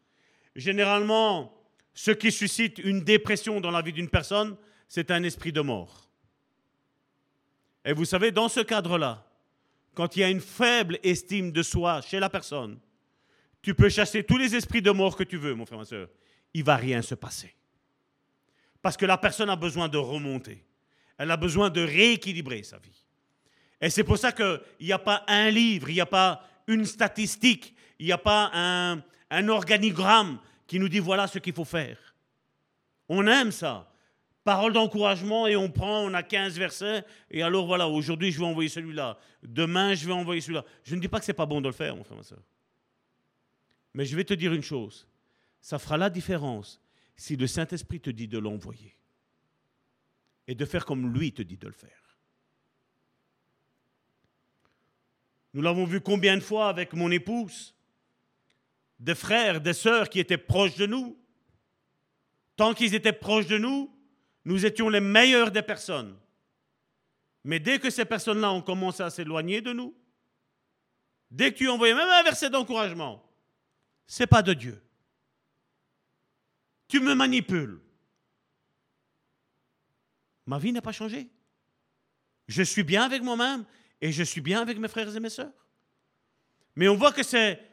généralement, ce qui suscite une dépression dans la vie d'une personne, c'est un esprit de mort. Et vous savez, dans ce cadre-là, quand il y a une faible estime de soi chez la personne, tu peux chasser tous les esprits de mort que tu veux, mon frère, ma soeur. Il va rien se passer. Parce que la personne a besoin de remonter. Elle a besoin de rééquilibrer sa vie. Et c'est pour ça qu'il n'y a pas un livre, il n'y a pas une statistique, il n'y a pas un, un organigramme qui nous dit voilà ce qu'il faut faire. On aime ça. Parole d'encouragement et on prend, on a 15 versets et alors voilà, aujourd'hui je vais envoyer celui-là, demain je vais envoyer celui-là. Je ne dis pas que c'est pas bon de le faire, mon frère, ma soeur. Mais je vais te dire une chose, ça fera la différence si le Saint-Esprit te dit de l'envoyer et de faire comme lui te dit de le faire. Nous l'avons vu combien de fois avec mon épouse? Des frères, des sœurs qui étaient proches de nous. Tant qu'ils étaient proches de nous, nous étions les meilleurs des personnes. Mais dès que ces personnes-là ont commencé à s'éloigner de nous, dès que tu envoyais même un verset d'encouragement, c'est pas de Dieu. Tu me manipules. Ma vie n'a pas changé. Je suis bien avec moi-même et je suis bien avec mes frères et mes sœurs. Mais on voit que c'est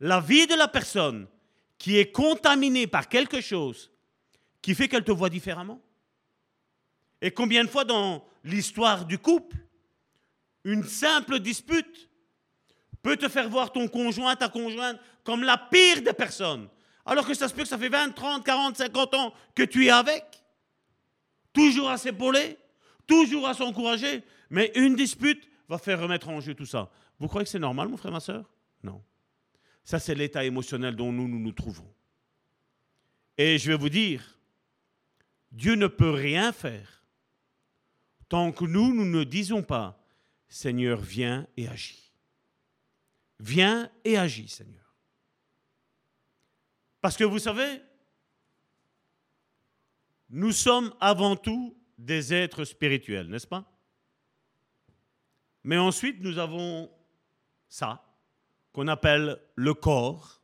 la vie de la personne qui est contaminée par quelque chose qui fait qu'elle te voit différemment. Et combien de fois dans l'histoire du couple, une simple dispute peut te faire voir ton conjoint, ta conjointe, comme la pire des personnes. Alors que ça se peut que ça fait 20, 30, 40, 50 ans que tu es avec. Toujours à s'épauler, toujours à s'encourager. Mais une dispute va faire remettre en jeu tout ça. Vous croyez que c'est normal, mon frère, ma soeur Non. Ça, c'est l'état émotionnel dont nous, nous trouvons. Et je vais vous dire, Dieu ne peut rien faire tant que nous, nous ne disons pas, Seigneur, viens et agis. Viens et agis, Seigneur. Parce que vous savez, nous sommes avant tout des êtres spirituels, n'est-ce pas? Mais ensuite, nous avons ça, qu'on appelle le corps,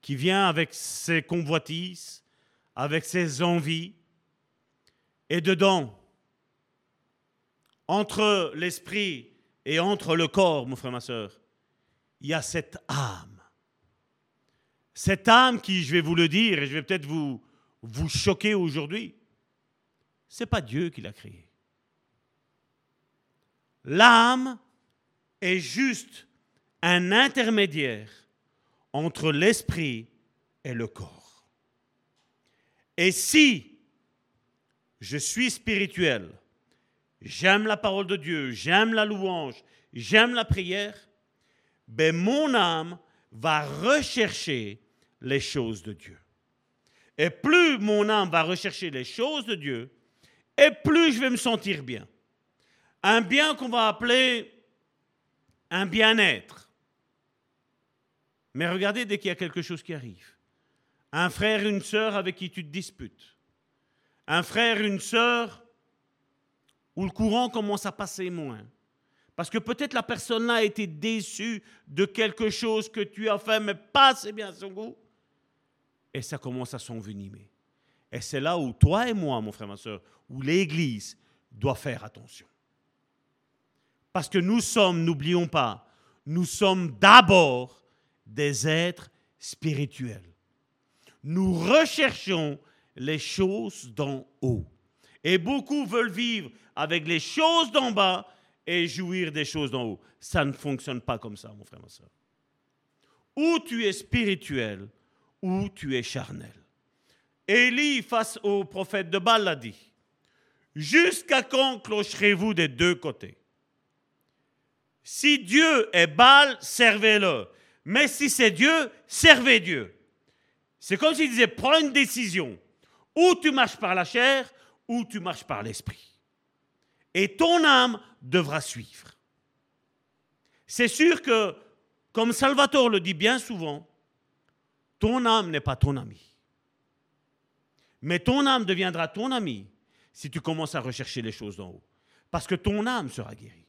qui vient avec ses convoitises, avec ses envies. Et dedans, entre l'esprit et entre le corps, mon frère, ma soeur, il y a cette âme. Cette âme qui, je vais vous le dire, et je vais peut-être vous, vous choquer aujourd'hui, ce n'est pas Dieu qui l'a créée. L'âme est juste un intermédiaire entre l'esprit et le corps. Et si je suis spirituel, j'aime la parole de Dieu, j'aime la louange, j'aime la prière, ben mon âme va rechercher les choses de Dieu. Et plus mon âme va rechercher les choses de Dieu, et plus je vais me sentir bien. Un bien qu'on va appeler un bien-être. Mais regardez dès qu'il y a quelque chose qui arrive. Un frère, une sœur avec qui tu te disputes. Un frère, une sœur où le courant commence à passer moins. Parce que peut-être la personne-là a été déçue de quelque chose que tu as fait, mais pas assez bien à son goût. Et ça commence à s'envenimer. Et c'est là où toi et moi, mon frère, ma soeur, où l'Église doit faire attention. Parce que nous sommes, n'oublions pas, nous sommes d'abord des êtres spirituels. Nous recherchons les choses d'en haut. Et beaucoup veulent vivre avec les choses d'en bas et jouir des choses d'en haut. Ça ne fonctionne pas comme ça, mon frère, ma soeur. Ou tu es spirituel, ou tu es charnel. Élie, face au prophète de Baal, l'a dit Jusqu'à quand clocherez-vous des deux côtés? Si Dieu est Baal, servez-le. Mais si c'est Dieu, servez Dieu. C'est comme s'il disait Prends une décision. Ou tu marches par la chair, ou tu marches par l'esprit. Et ton âme devra suivre. C'est sûr que, comme Salvatore le dit bien souvent, ton âme n'est pas ton ami. Mais ton âme deviendra ton ami si tu commences à rechercher les choses d'en haut. Parce que ton âme sera guérie.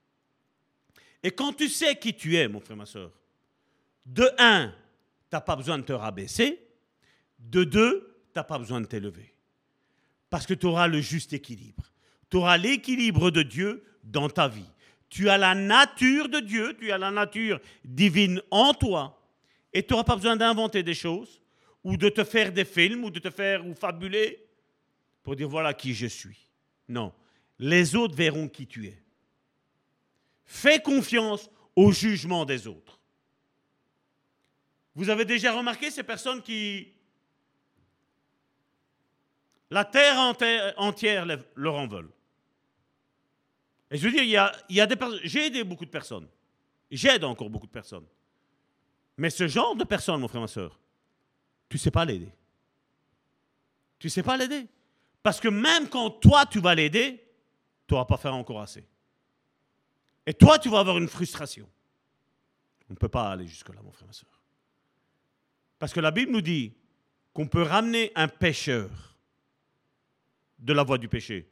Et quand tu sais qui tu es, mon frère, ma soeur, de un, tu n'as pas besoin de te rabaisser. De deux, tu n'as pas besoin de t'élever. Parce que tu auras le juste équilibre. Tu auras l'équilibre de Dieu dans ta vie. Tu as la nature de Dieu, tu as la nature divine en toi. Et tu n'auras pas besoin d'inventer des choses ou de te faire des films ou de te faire ou fabuler pour dire voilà qui je suis. Non, les autres verront qui tu es. Fais confiance au jugement des autres. Vous avez déjà remarqué ces personnes qui... La terre entière leur en veulent. Et je veux dire, il y a, des J'ai aidé beaucoup de personnes. J'aide encore beaucoup de personnes. Mais ce genre de personnes, mon frère, ma soeur, tu ne sais pas l'aider. Tu ne sais pas l'aider. Parce que même quand toi, tu vas l'aider, tu n'auras pas fait encore assez. Et toi, tu vas avoir une frustration. On ne peut pas aller jusque-là, mon frère, ma soeur. Parce que la Bible nous dit qu'on peut ramener un pécheur de la voie du péché.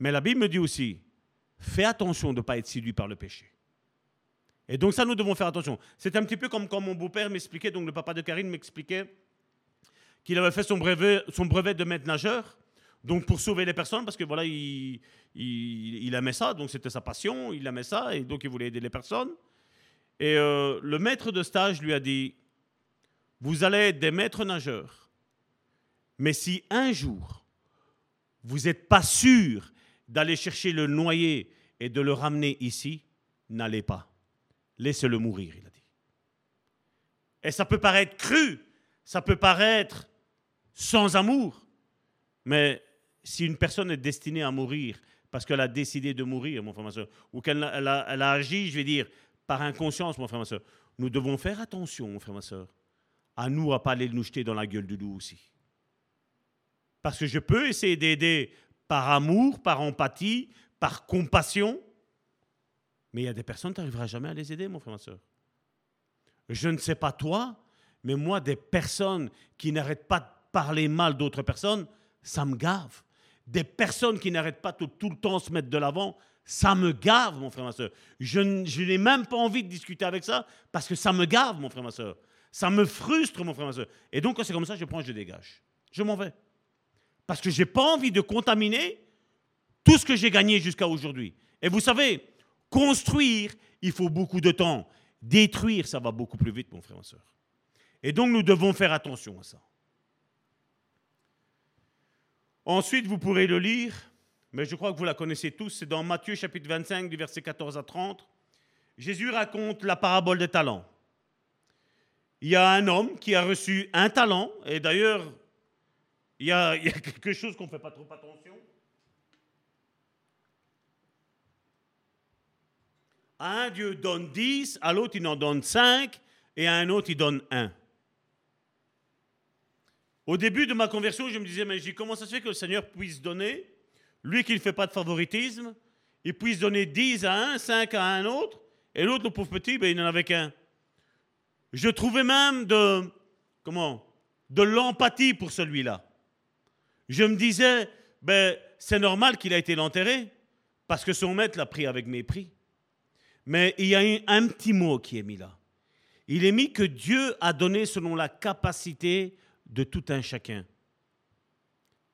Mais la Bible me dit aussi, fais attention de ne pas être séduit par le péché. Et donc ça, nous devons faire attention. C'est un petit peu comme quand mon beau-père m'expliquait, donc le papa de Karine m'expliquait qu'il avait fait son brevet, son brevet de maître nageur, donc pour sauver les personnes, parce que voilà, il, aimait ça, donc c'était sa passion, il aimait ça, et donc il voulait aider les personnes. Et euh, le maître de stage lui a dit, vous allez être des maîtres nageurs, mais si un jour, vous n'êtes pas sûr d'aller chercher le noyé et de le ramener ici, n'allez pas. Laissez-le mourir, il a dit. Et ça peut paraître cru, ça peut paraître sans amour, mais si une personne est destinée à mourir parce qu'elle a décidé de mourir, mon frère, ma soeur, ou qu'elle a, agi, je vais dire, par inconscience, mon frère, ma soeur, nous devons faire attention, mon frère, ma soeur, à nous à pas aller nous jeter dans la gueule du loup aussi. Parce que je peux essayer d'aider par amour, par empathie, par compassion, mais il y a des personnes, tu n'arriveras jamais à les aider, mon frère, ma soeur. Je ne sais pas toi, mais moi, des personnes qui n'arrêtent pas de parler mal d'autres personnes, ça me gave. Des personnes qui n'arrêtent pas tout, le temps se mettre de l'avant, ça me gave, mon frère, ma soeur. Je, n'ai même pas envie de discuter avec ça parce que ça me gave, mon frère, ma soeur. Ça me frustre, mon frère, ma soeur. Et donc, quand c'est comme ça, je prends, je dégage. Je m'en vais. Parce que je n'ai pas envie de contaminer tout ce que j'ai gagné jusqu'à aujourd'hui. Et vous savez, Construire, il faut beaucoup de temps. Détruire, ça va beaucoup plus vite, mon frère, ma soeur. Et donc, nous devons faire attention à ça. Ensuite, vous pourrez le lire, mais je crois que vous la connaissez tous. C'est dans Matthieu chapitre 25, du verset 14 à 30. Jésus raconte la parabole des talents. Il y a un homme qui a reçu un talent, et d'ailleurs, il, y a quelque chose qu'on ne fait pas trop attention. À un Dieu donne dix, à l'autre il en donne cinq, et à un autre il donne un. Au début de ma conversion, je me disais, mais comment ça se fait que le Seigneur puisse donner, lui qui ne fait pas de favoritisme, il puisse donner dix à un, cinq à un autre, et l'autre, le pauvre petit, ben, il n'en avait qu'un. Je trouvais même de, comment, de l'empathie pour celui-là. Je me disais, ben, c'est normal qu'il a été l'enterré, parce que son maître l'a pris avec mépris. Mais il y a un petit mot qui est mis là. Il est mis que Dieu a donné selon la capacité de tout un chacun.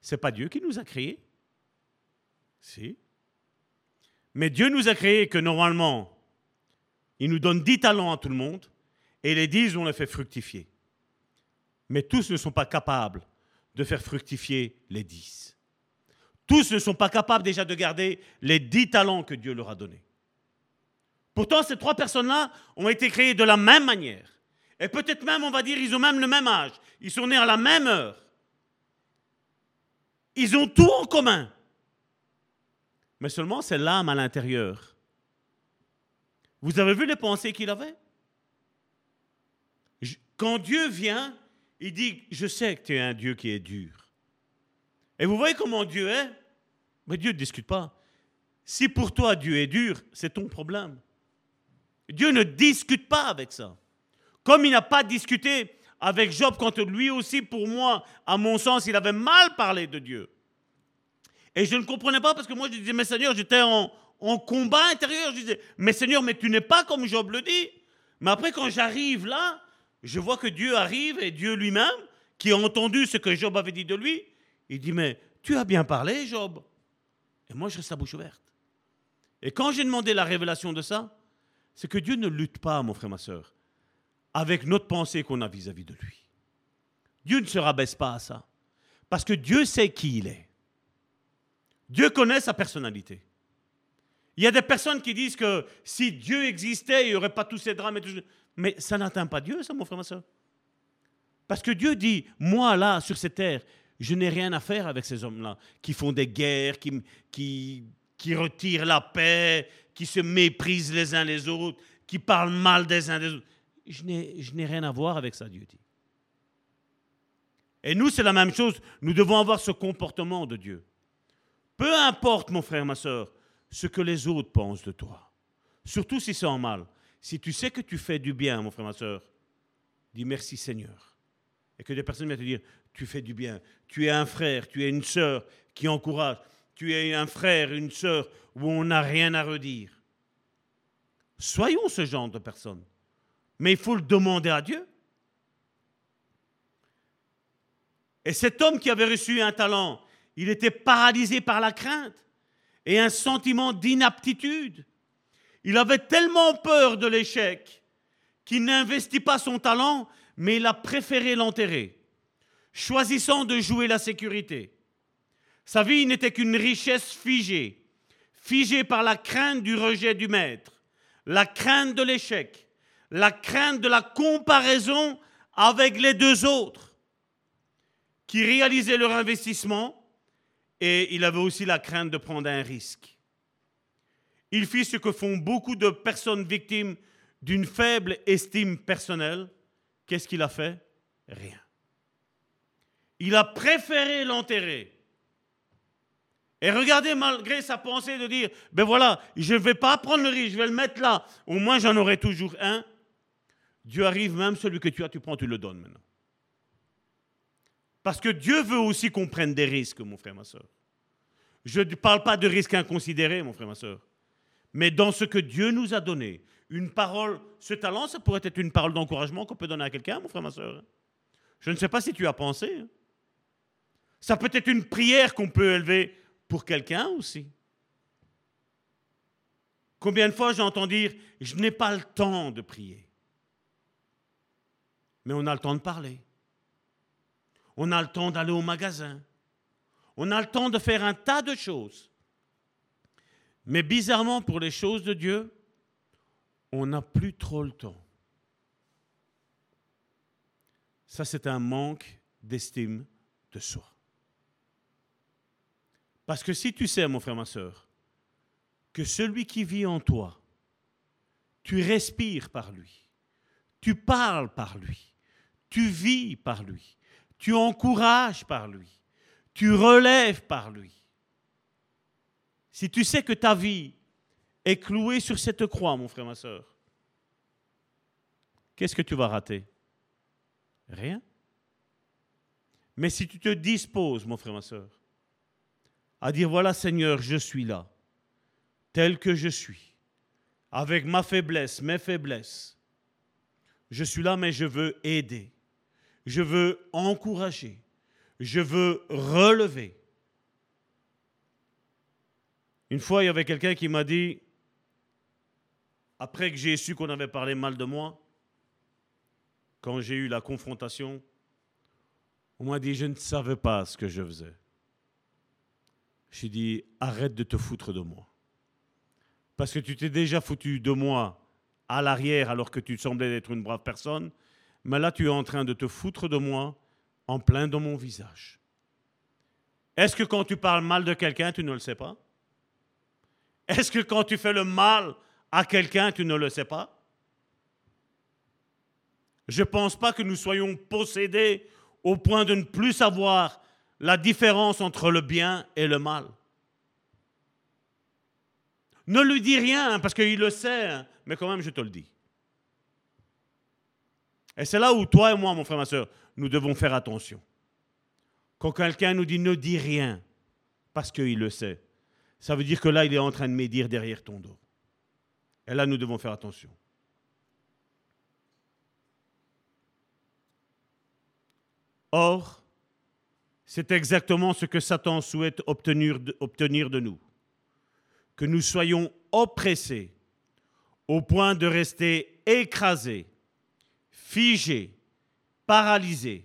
C'est pas Dieu qui nous a créés. Si. Mais Dieu nous a créés que normalement, il nous donne dix talents à tout le monde et les dix, on les fait fructifier. Mais tous ne sont pas capables de faire fructifier les dix. Tous ne sont pas capables déjà de garder les dix talents que Dieu leur a donnés. Pourtant, ces trois personnes-là ont été créées de la même manière. Et peut-être même, on va dire, ils ont même le même âge. Ils sont nés à la même heure. Ils ont tout en commun. Mais seulement c'est l'âme à l'intérieur. Vous avez vu les pensées qu'il avait? Quand Dieu vient, il dit, je sais que tu es un Dieu qui est dur. Et vous voyez comment Dieu est? Mais Dieu ne discute pas. Si pour toi Dieu est dur, c'est ton problème. Dieu ne discute pas avec ça. Comme il n'a pas discuté avec Job quand lui aussi, pour moi, à mon sens, il avait mal parlé de Dieu. Et je ne comprenais pas parce que moi je disais, mais Seigneur, j'étais en, combat intérieur. Je disais, mais Seigneur, mais tu n'es pas comme Job le dit. Mais après, quand j'arrive là, je vois que Dieu arrive et Dieu lui-même, qui a entendu ce que Job avait dit de lui, il dit, mais tu as bien parlé, Job. Et moi, je reste la bouche ouverte. Et quand j'ai demandé la révélation de ça, c'est que Dieu ne lutte pas, mon frère, ma soeur, avec notre pensée qu'on a vis-à-vis de lui. Dieu ne se rabaisse pas à ça. Parce que Dieu sait qui il est. Dieu connaît sa personnalité. Il y a des personnes qui disent que si Dieu existait, il n'y aurait pas tous ces drames. Et tout... Mais ça n'atteint pas Dieu, ça, mon frère, ma soeur. Parce que Dieu dit, moi, là, sur cette terre, je n'ai rien à faire avec ces hommes-là, qui font des guerres, qui, qui, qui retirent la paix, qui se méprisent les uns les autres, qui parlent mal des uns des autres. Je n'ai rien à voir avec ça, Dieu dit. Et nous, c'est la même chose. Nous devons avoir ce comportement de Dieu. Peu importe, mon frère, ma soeur, ce que les autres pensent de toi. Surtout si c'est en mal. Si tu sais que tu fais du bien, mon frère, ma soeur, dis merci Seigneur. Et que des personnes viennent te dire, tu fais du bien. Tu es un frère, tu es une sœur qui encourage. Tu es un frère, une sœur où on n'a rien à redire. Soyons ce genre de personnes. Mais il faut le demander à Dieu. Et cet homme qui avait reçu un talent, il était paralysé par la crainte et un sentiment d'inaptitude. Il avait tellement peur de l'échec qu'il n'investit pas son talent, mais il a préféré l'enterrer, choisissant de jouer la sécurité. Sa vie n'était qu'une richesse figée, figée par la crainte du rejet du maître, la crainte de l'échec, la crainte de la comparaison avec les deux autres qui réalisaient leur investissement et il avait aussi la crainte de prendre un risque. Il fit ce que font beaucoup de personnes victimes d'une faible estime personnelle. Qu'est-ce qu'il a fait? Rien. Il a préféré l'enterrer. Et regardez, malgré sa pensée de dire, ben voilà, je ne vais pas prendre le risque, je vais le mettre là, au moins j'en aurai toujours un. Dieu arrive même, celui que tu as, tu prends, tu le donnes maintenant. Parce que Dieu veut aussi qu'on prenne des risques, mon frère, ma soeur. Je ne parle pas de risques inconsidérés, mon frère, ma soeur. Mais dans ce que Dieu nous a donné, une parole, ce talent, ça pourrait être une parole d'encouragement qu'on peut donner à quelqu'un, mon frère, ma soeur. Je ne sais pas si tu as pensé. Ça peut être une prière qu'on peut élever pour quelqu'un aussi. Combien de fois j'entends dire, je n'ai pas le temps de prier. Mais on a le temps de parler. On a le temps d'aller au magasin. On a le temps de faire un tas de choses. Mais bizarrement, pour les choses de Dieu, on n'a plus trop le temps. Ça, c'est un manque d'estime de soi. Parce que si tu sais, mon frère, ma soeur, que celui qui vit en toi, tu respires par lui, tu parles par lui, tu vis par lui, tu encourages par lui, tu relèves par lui. Si tu sais que ta vie est clouée sur cette croix, mon frère, ma soeur, qu'est-ce que tu vas rater? Rien. Mais si tu te disposes, mon frère, ma soeur, à dire, voilà Seigneur, je suis là, tel que je suis, avec ma faiblesse, mes faiblesses, je suis là, mais je veux aider je veux encourager, je veux relever. Une fois, il y avait quelqu'un qui m'a dit, après que j'ai su qu'on avait parlé mal de moi, quand j'ai eu la confrontation, on m'a dit, je ne savais pas ce que je faisais. J'ai dit, arrête de te foutre de moi. Parce que tu t'es déjà foutu de moi à l'arrière alors que tu semblais être une brave personne mais là tu es en train de te foutre de moi en plein dans mon visage. Est-ce que quand tu parles mal de quelqu'un, tu ne le sais pas? Est-ce que quand tu fais le mal à quelqu'un, tu ne le sais pas? Je ne pense pas que nous soyons possédés au point de ne plus savoir la différence entre le bien et le mal. Ne lui dis rien, parce qu'il le sait, hein, mais quand même, je te le dis. Et c'est là où toi et moi, mon frère, ma soeur, nous devons faire attention. Quand quelqu'un nous dit ne dis rien, parce qu'il le sait, ça veut dire que là, il est en train de médire derrière ton dos. Et là, nous devons faire attention. Or, c'est exactement ce que Satan souhaite obtenir de, nous. Que nous soyons oppressés au point de rester écrasés, figés, paralysés,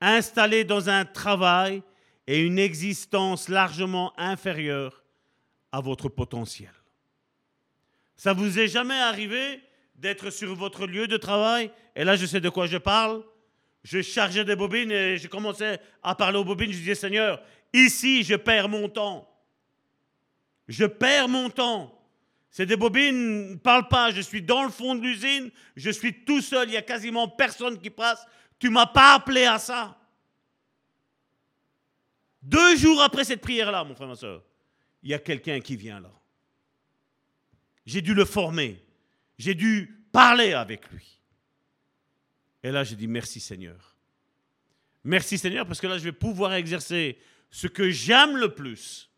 installés dans un travail et une existence largement inférieure à votre potentiel. Ça vous est jamais arrivé d'être sur votre lieu de travail? Et là, je sais de quoi je parle. Je chargeais des bobines et je commençais à parler aux bobines. Je disais, Seigneur, ici, je perds mon temps. Je perds mon temps. C'est des bobines, ne parle pas, je suis dans le fond de l'usine, je suis tout seul, il y a quasiment personne qui passe. Tu m'as pas appelé à ça. Deux jours après cette prière-là, mon frère, ma soeur, il y a quelqu'un qui vient là. J'ai dû le former. J'ai dû parler avec lui. Et là, j'ai dit merci Seigneur. Merci Seigneur parce que là, je vais pouvoir exercer ce que j'aime le plus.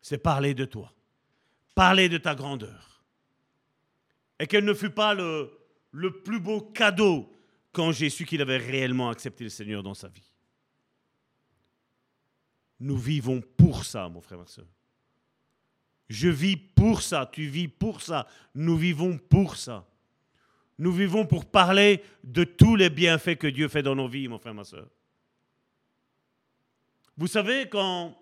C'est parler de toi. Parler de ta grandeur. Et quel ne fut pas le plus beau cadeau quand j'ai su qu'il avait réellement accepté le Seigneur dans sa vie. Nous vivons pour ça, mon frère, ma soeur. Je vis pour ça, tu vis pour ça, nous vivons pour ça. Nous vivons pour parler de tous les bienfaits que Dieu fait dans nos vies, mon frère, ma soeur. Vous savez, quand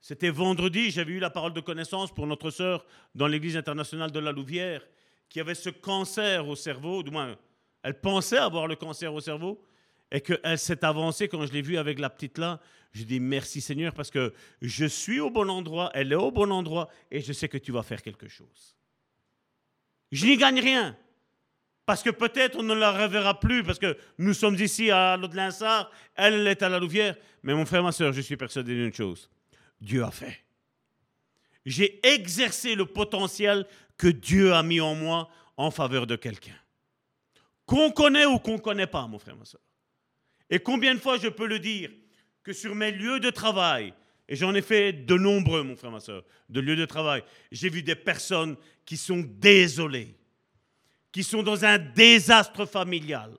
c'était vendredi, j'avais eu la parole de connaissance pour notre sœur dans l'église internationale de la Louvière, qui avait ce cancer au cerveau, du moins, elle pensait avoir le cancer au cerveau, et qu'elle s'est avancée quand je l'ai vue avec la petite là. Je dis merci Seigneur parce que je suis au bon endroit, elle est au bon endroit et je sais que tu vas faire quelque chose. Je n'y gagne rien. Parce que peut-être on ne la reverra plus, parce que nous sommes ici à l'Aude-Linsard, elle est à la Louvière. Mais mon frère, ma soeur, je suis persuadé d'une chose. Dieu a fait. J'ai exercé le potentiel que Dieu a mis en moi en faveur de quelqu'un. Qu'on connaît ou qu'on ne connaît pas, mon frère, ma soeur. Et combien de fois je peux le dire que sur mes lieux de travail, et j'en ai fait de nombreux, mon frère, ma soeur, de lieux de travail, j'ai vu des personnes qui sont désolées, qui sont dans un désastre familial,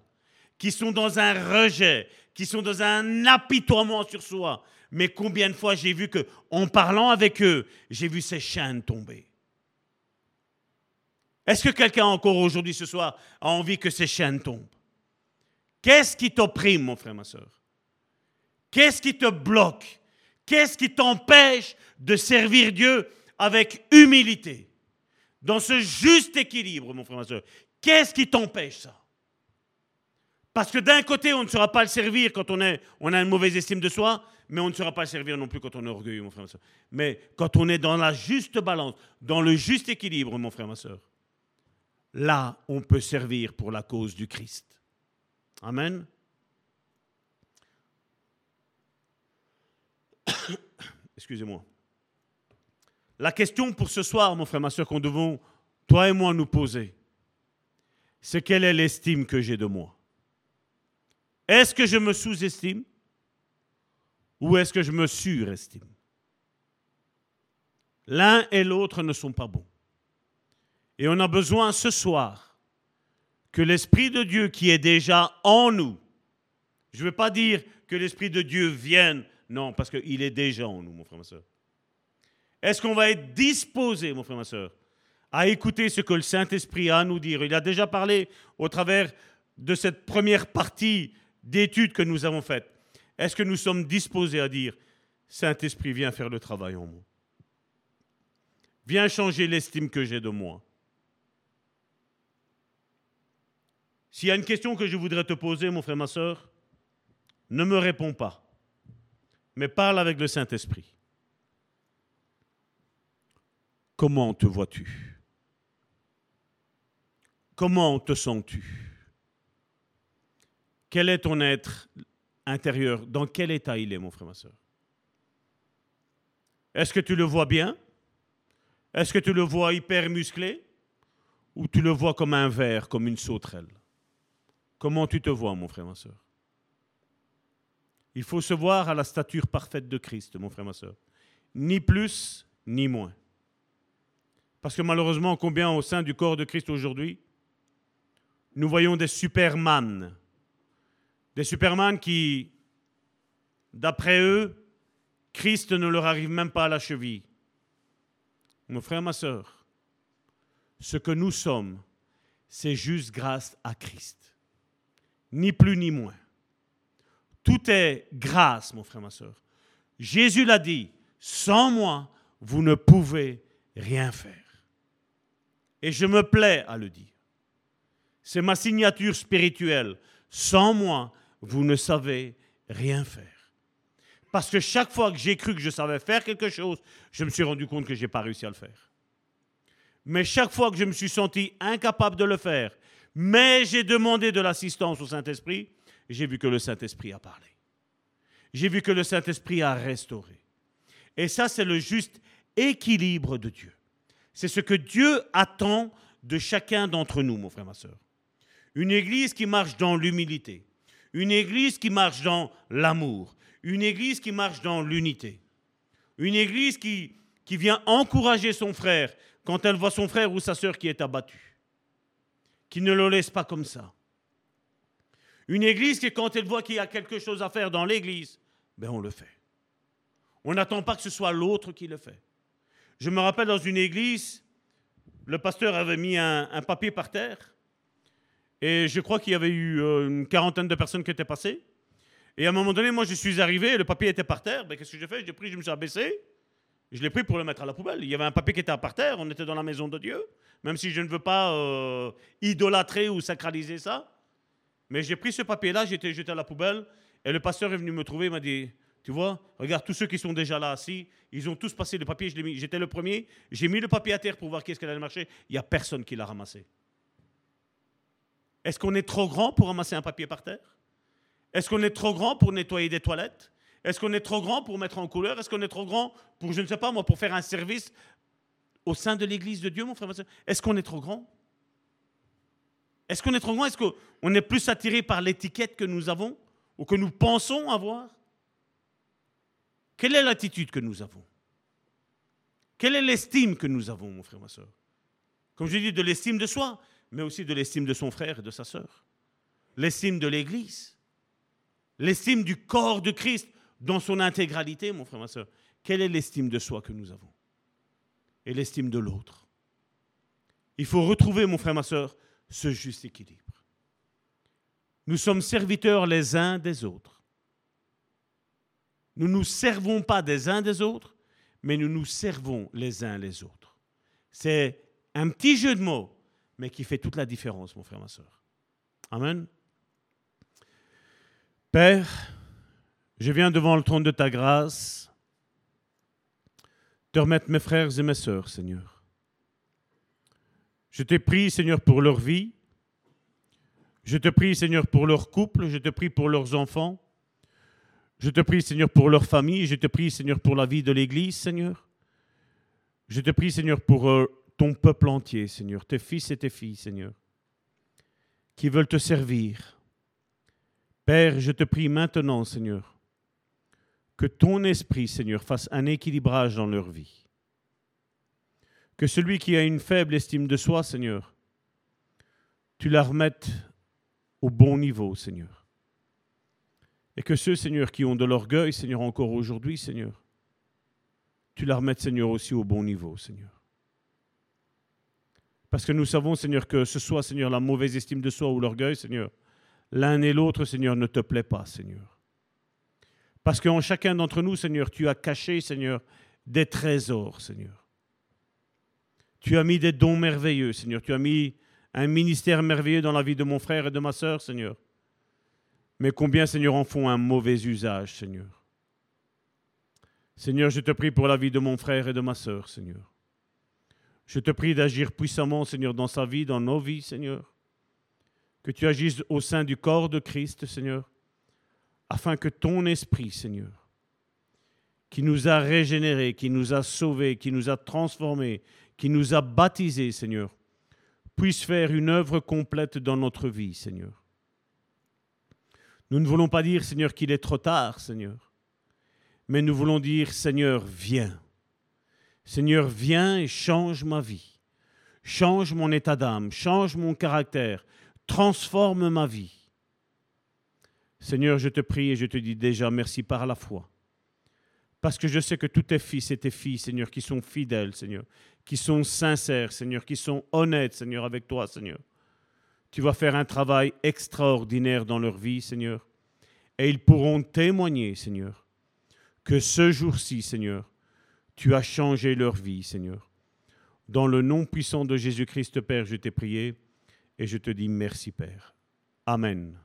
qui sont dans un rejet, qui sont dans un apitoiement sur soi. Mais combien de fois j'ai vu que, en parlant avec eux, j'ai vu ces chaînes tomber. Est-ce que quelqu'un encore aujourd'hui ce soir a envie que ces chaînes tombent? Qu'est-ce qui t'opprime, mon frère, ma soeur? Qu'est-ce qui te bloque? Qu'est-ce qui t'empêche de servir Dieu avec humilité? Dans ce juste équilibre, mon frère, ma soeur. Qu'est-ce qui t'empêche ça? Parce que d'un côté, on ne saura pas le servir quand on, a une mauvaise estime de soi, mais on ne saura pas le servir non plus quand on est orgueilleux, mon frère, ma soeur. Mais quand on est dans la juste balance, dans le juste équilibre, mon frère, ma soeur, là, on peut servir pour la cause du Christ. Amen. Excusez-moi. La question pour ce soir, mon frère, ma soeur, qu'on devons, toi et moi, nous poser, c'est quelle est l'estime que j'ai de moi? Est-ce que je me sous-estime ou est-ce que je me surestime? L'un et l'autre ne sont pas bons. Et on a besoin ce soir que l'Esprit de Dieu qui est déjà en nous, je ne veux pas dire que l'Esprit de Dieu vienne, non, parce qu'il est déjà en nous, mon frère, ma soeur. Est-ce qu'on va être disposé, mon frère, ma soeur, à écouter ce que le Saint-Esprit a à nous dire? Il a déjà parlé au travers de cette première partie d'études que nous avons faites. Est-ce que nous sommes disposés à dire, Saint-Esprit, viens faire le travail en moi Viens changer l'estime que j'ai de moi. S'il y a une question que je voudrais te poser, mon frère, ma soeur, ne me réponds pas, mais parle avec le Saint-Esprit. Comment te vois-tu? Comment te sens-tu? Quel est ton être intérieur? Dans quel état il est, mon frère, ma soeur Est-ce que tu le vois bien? Est-ce que tu le vois hyper musclé? Ou tu le vois comme un verre, comme une sauterelle? Comment tu te vois, mon frère, ma soeur Il faut se voir à la stature parfaite de Christ, mon frère, ma soeur. Ni plus, ni moins. Parce que malheureusement, combien au sein du corps de Christ aujourd'hui, nous voyons des superman. Des superman qui, d'après eux, Christ ne leur arrive même pas à la cheville. Mon frère, ma soeur, ce que nous sommes, c'est juste grâce à Christ. Ni plus ni moins. Tout est grâce, mon frère, ma soeur. Jésus l'a dit, sans moi, vous ne pouvez rien faire. Et je me plais à le dire. C'est ma signature spirituelle. Sans moi, vous ne savez rien faire. Parce que chaque fois que j'ai cru que je savais faire quelque chose, je me suis rendu compte que je n'ai pas réussi à le faire. Mais chaque fois que je me suis senti incapable de le faire, mais j'ai demandé de l'assistance au Saint-Esprit, j'ai vu que le Saint-Esprit a parlé. J'ai vu que le Saint-Esprit a restauré. Et ça, c'est le juste équilibre de Dieu. C'est ce que Dieu attend de chacun d'entre nous, mon frère, ma soeur. Une église qui marche dans l'humilité. Une église qui marche dans l'amour. Une église qui marche dans l'unité. Une église qui, vient encourager son frère quand elle voit son frère ou sa sœur qui est abattu. Qui ne le laisse pas comme ça. Une église qui, quand elle voit qu'il y a quelque chose à faire dans l'église, ben on le fait. On n'attend pas que ce soit l'autre qui le fait. Je me rappelle dans une église, le pasteur avait mis un, papier par terre et je crois qu'il y avait eu euh, une quarantaine de personnes qui étaient passées. Et à un moment donné, moi, je suis arrivé, le papier était par terre. Ben, Qu'est-ce que j'ai fait? J'ai pris, je me suis abaissé. Je l'ai pris pour le mettre à la poubelle. Il y avait un papier qui était par terre. On était dans la maison de Dieu. Même si je ne veux pas euh, idolâtrer ou sacraliser ça. Mais j'ai pris ce papier-là, été jeté à la poubelle. Et le pasteur est venu me trouver, il m'a dit Tu vois, regarde tous ceux qui sont déjà là assis. Ils ont tous passé le papier. J'étais le premier. J'ai mis le papier à terre pour voir qu'est-ce qu'elle allait marcher. Il n'y a personne qui l'a ramassé. Est-ce qu'on est trop grand pour ramasser un papier par terre? Est-ce qu'on est trop grand pour nettoyer des toilettes? Est-ce qu'on est trop grand pour mettre en couleur? Est-ce qu'on est trop grand pour, je ne sais pas moi, pour faire un service au sein de l'Église de Dieu, mon frère Est-ce qu'on est trop grand? Est-ce qu'on est trop grand? Est-ce qu'on est plus attiré par l'étiquette que nous avons ou que nous pensons avoir? Quelle est l'attitude que nous avons? Quelle est l'estime que nous avons, mon frère, ma soeur? Comme je dis, de l'estime de soi mais aussi de l'estime de son frère et de sa sœur, l'estime de l'Église, l'estime du corps de Christ dans son intégralité, mon frère, ma soeur. Quelle est l'estime de soi que nous avons Et l'estime de l'autre? Il faut retrouver, mon frère, ma soeur, ce juste équilibre. Nous sommes serviteurs les uns des autres. Nous ne nous servons pas des uns des autres, mais nous nous servons les uns les autres. C'est un petit jeu de mots, mais qui fait toute la différence, mon frère, ma soeur. Amen. Père, je viens devant le trône de ta grâce te remettre mes frères et mes sœurs, Seigneur. Je te prie, Seigneur, pour leur vie. Je te prie, Seigneur, pour leur couple. Je te prie pour leurs enfants. Je te prie, Seigneur, pour leur famille. Je te prie, Seigneur, pour la vie de l'Église, Seigneur. Je te prie, Seigneur, pour euh, ton peuple entier, Seigneur, tes fils et tes filles, Seigneur, qui veulent te servir. Père, je te prie maintenant, Seigneur, que ton esprit, Seigneur, fasse un équilibrage dans leur vie. Que celui qui a une faible estime de soi, Seigneur, tu la remettes au bon niveau, Seigneur. Et que ceux, Seigneur, qui ont de l'orgueil, Seigneur, encore aujourd'hui, Seigneur, tu la remettes, Seigneur, aussi au bon niveau, Seigneur. Parce que nous savons, Seigneur, que ce soit, Seigneur, la mauvaise estime de soi ou l'orgueil, Seigneur, l'un et l'autre, Seigneur, ne te plaît pas, Seigneur. Parce qu'en chacun d'entre nous, Seigneur, tu as caché, Seigneur, des trésors, Seigneur. Tu as mis des dons merveilleux, Seigneur. Tu as mis un ministère merveilleux dans la vie de mon frère et de ma sœur, Seigneur. Mais combien, Seigneur, en font un mauvais usage, Seigneur. Seigneur, je te prie pour la vie de mon frère et de ma sœur, Seigneur. Je te prie d'agir puissamment, Seigneur, dans sa vie, dans nos vies, Seigneur. Que tu agisses au sein du corps de Christ, Seigneur, afin que ton esprit, Seigneur, qui nous a régénérés, qui nous a sauvés, qui nous a transformés, qui nous a baptisés, Seigneur, puisse faire une œuvre complète dans notre vie, Seigneur. Nous ne voulons pas dire, Seigneur, qu'il est trop tard, Seigneur, mais nous voulons dire, Seigneur, viens. Seigneur, viens et change ma vie. Change mon état d'âme, change mon caractère, transforme ma vie. Seigneur, je te prie et je te dis déjà merci par la foi. Parce que je sais que tous tes fils et tes filles, Seigneur, qui sont fidèles, Seigneur, qui sont sincères, Seigneur, qui sont honnêtes, Seigneur, avec toi, Seigneur. Tu vas faire un travail extraordinaire dans leur vie, Seigneur. Et ils pourront témoigner, Seigneur, que ce jour-ci, Seigneur, tu as changé leur vie, Seigneur. Dans le nom puissant de Jésus-Christ, Père, je t'ai prié et je te dis merci, Père. Amen.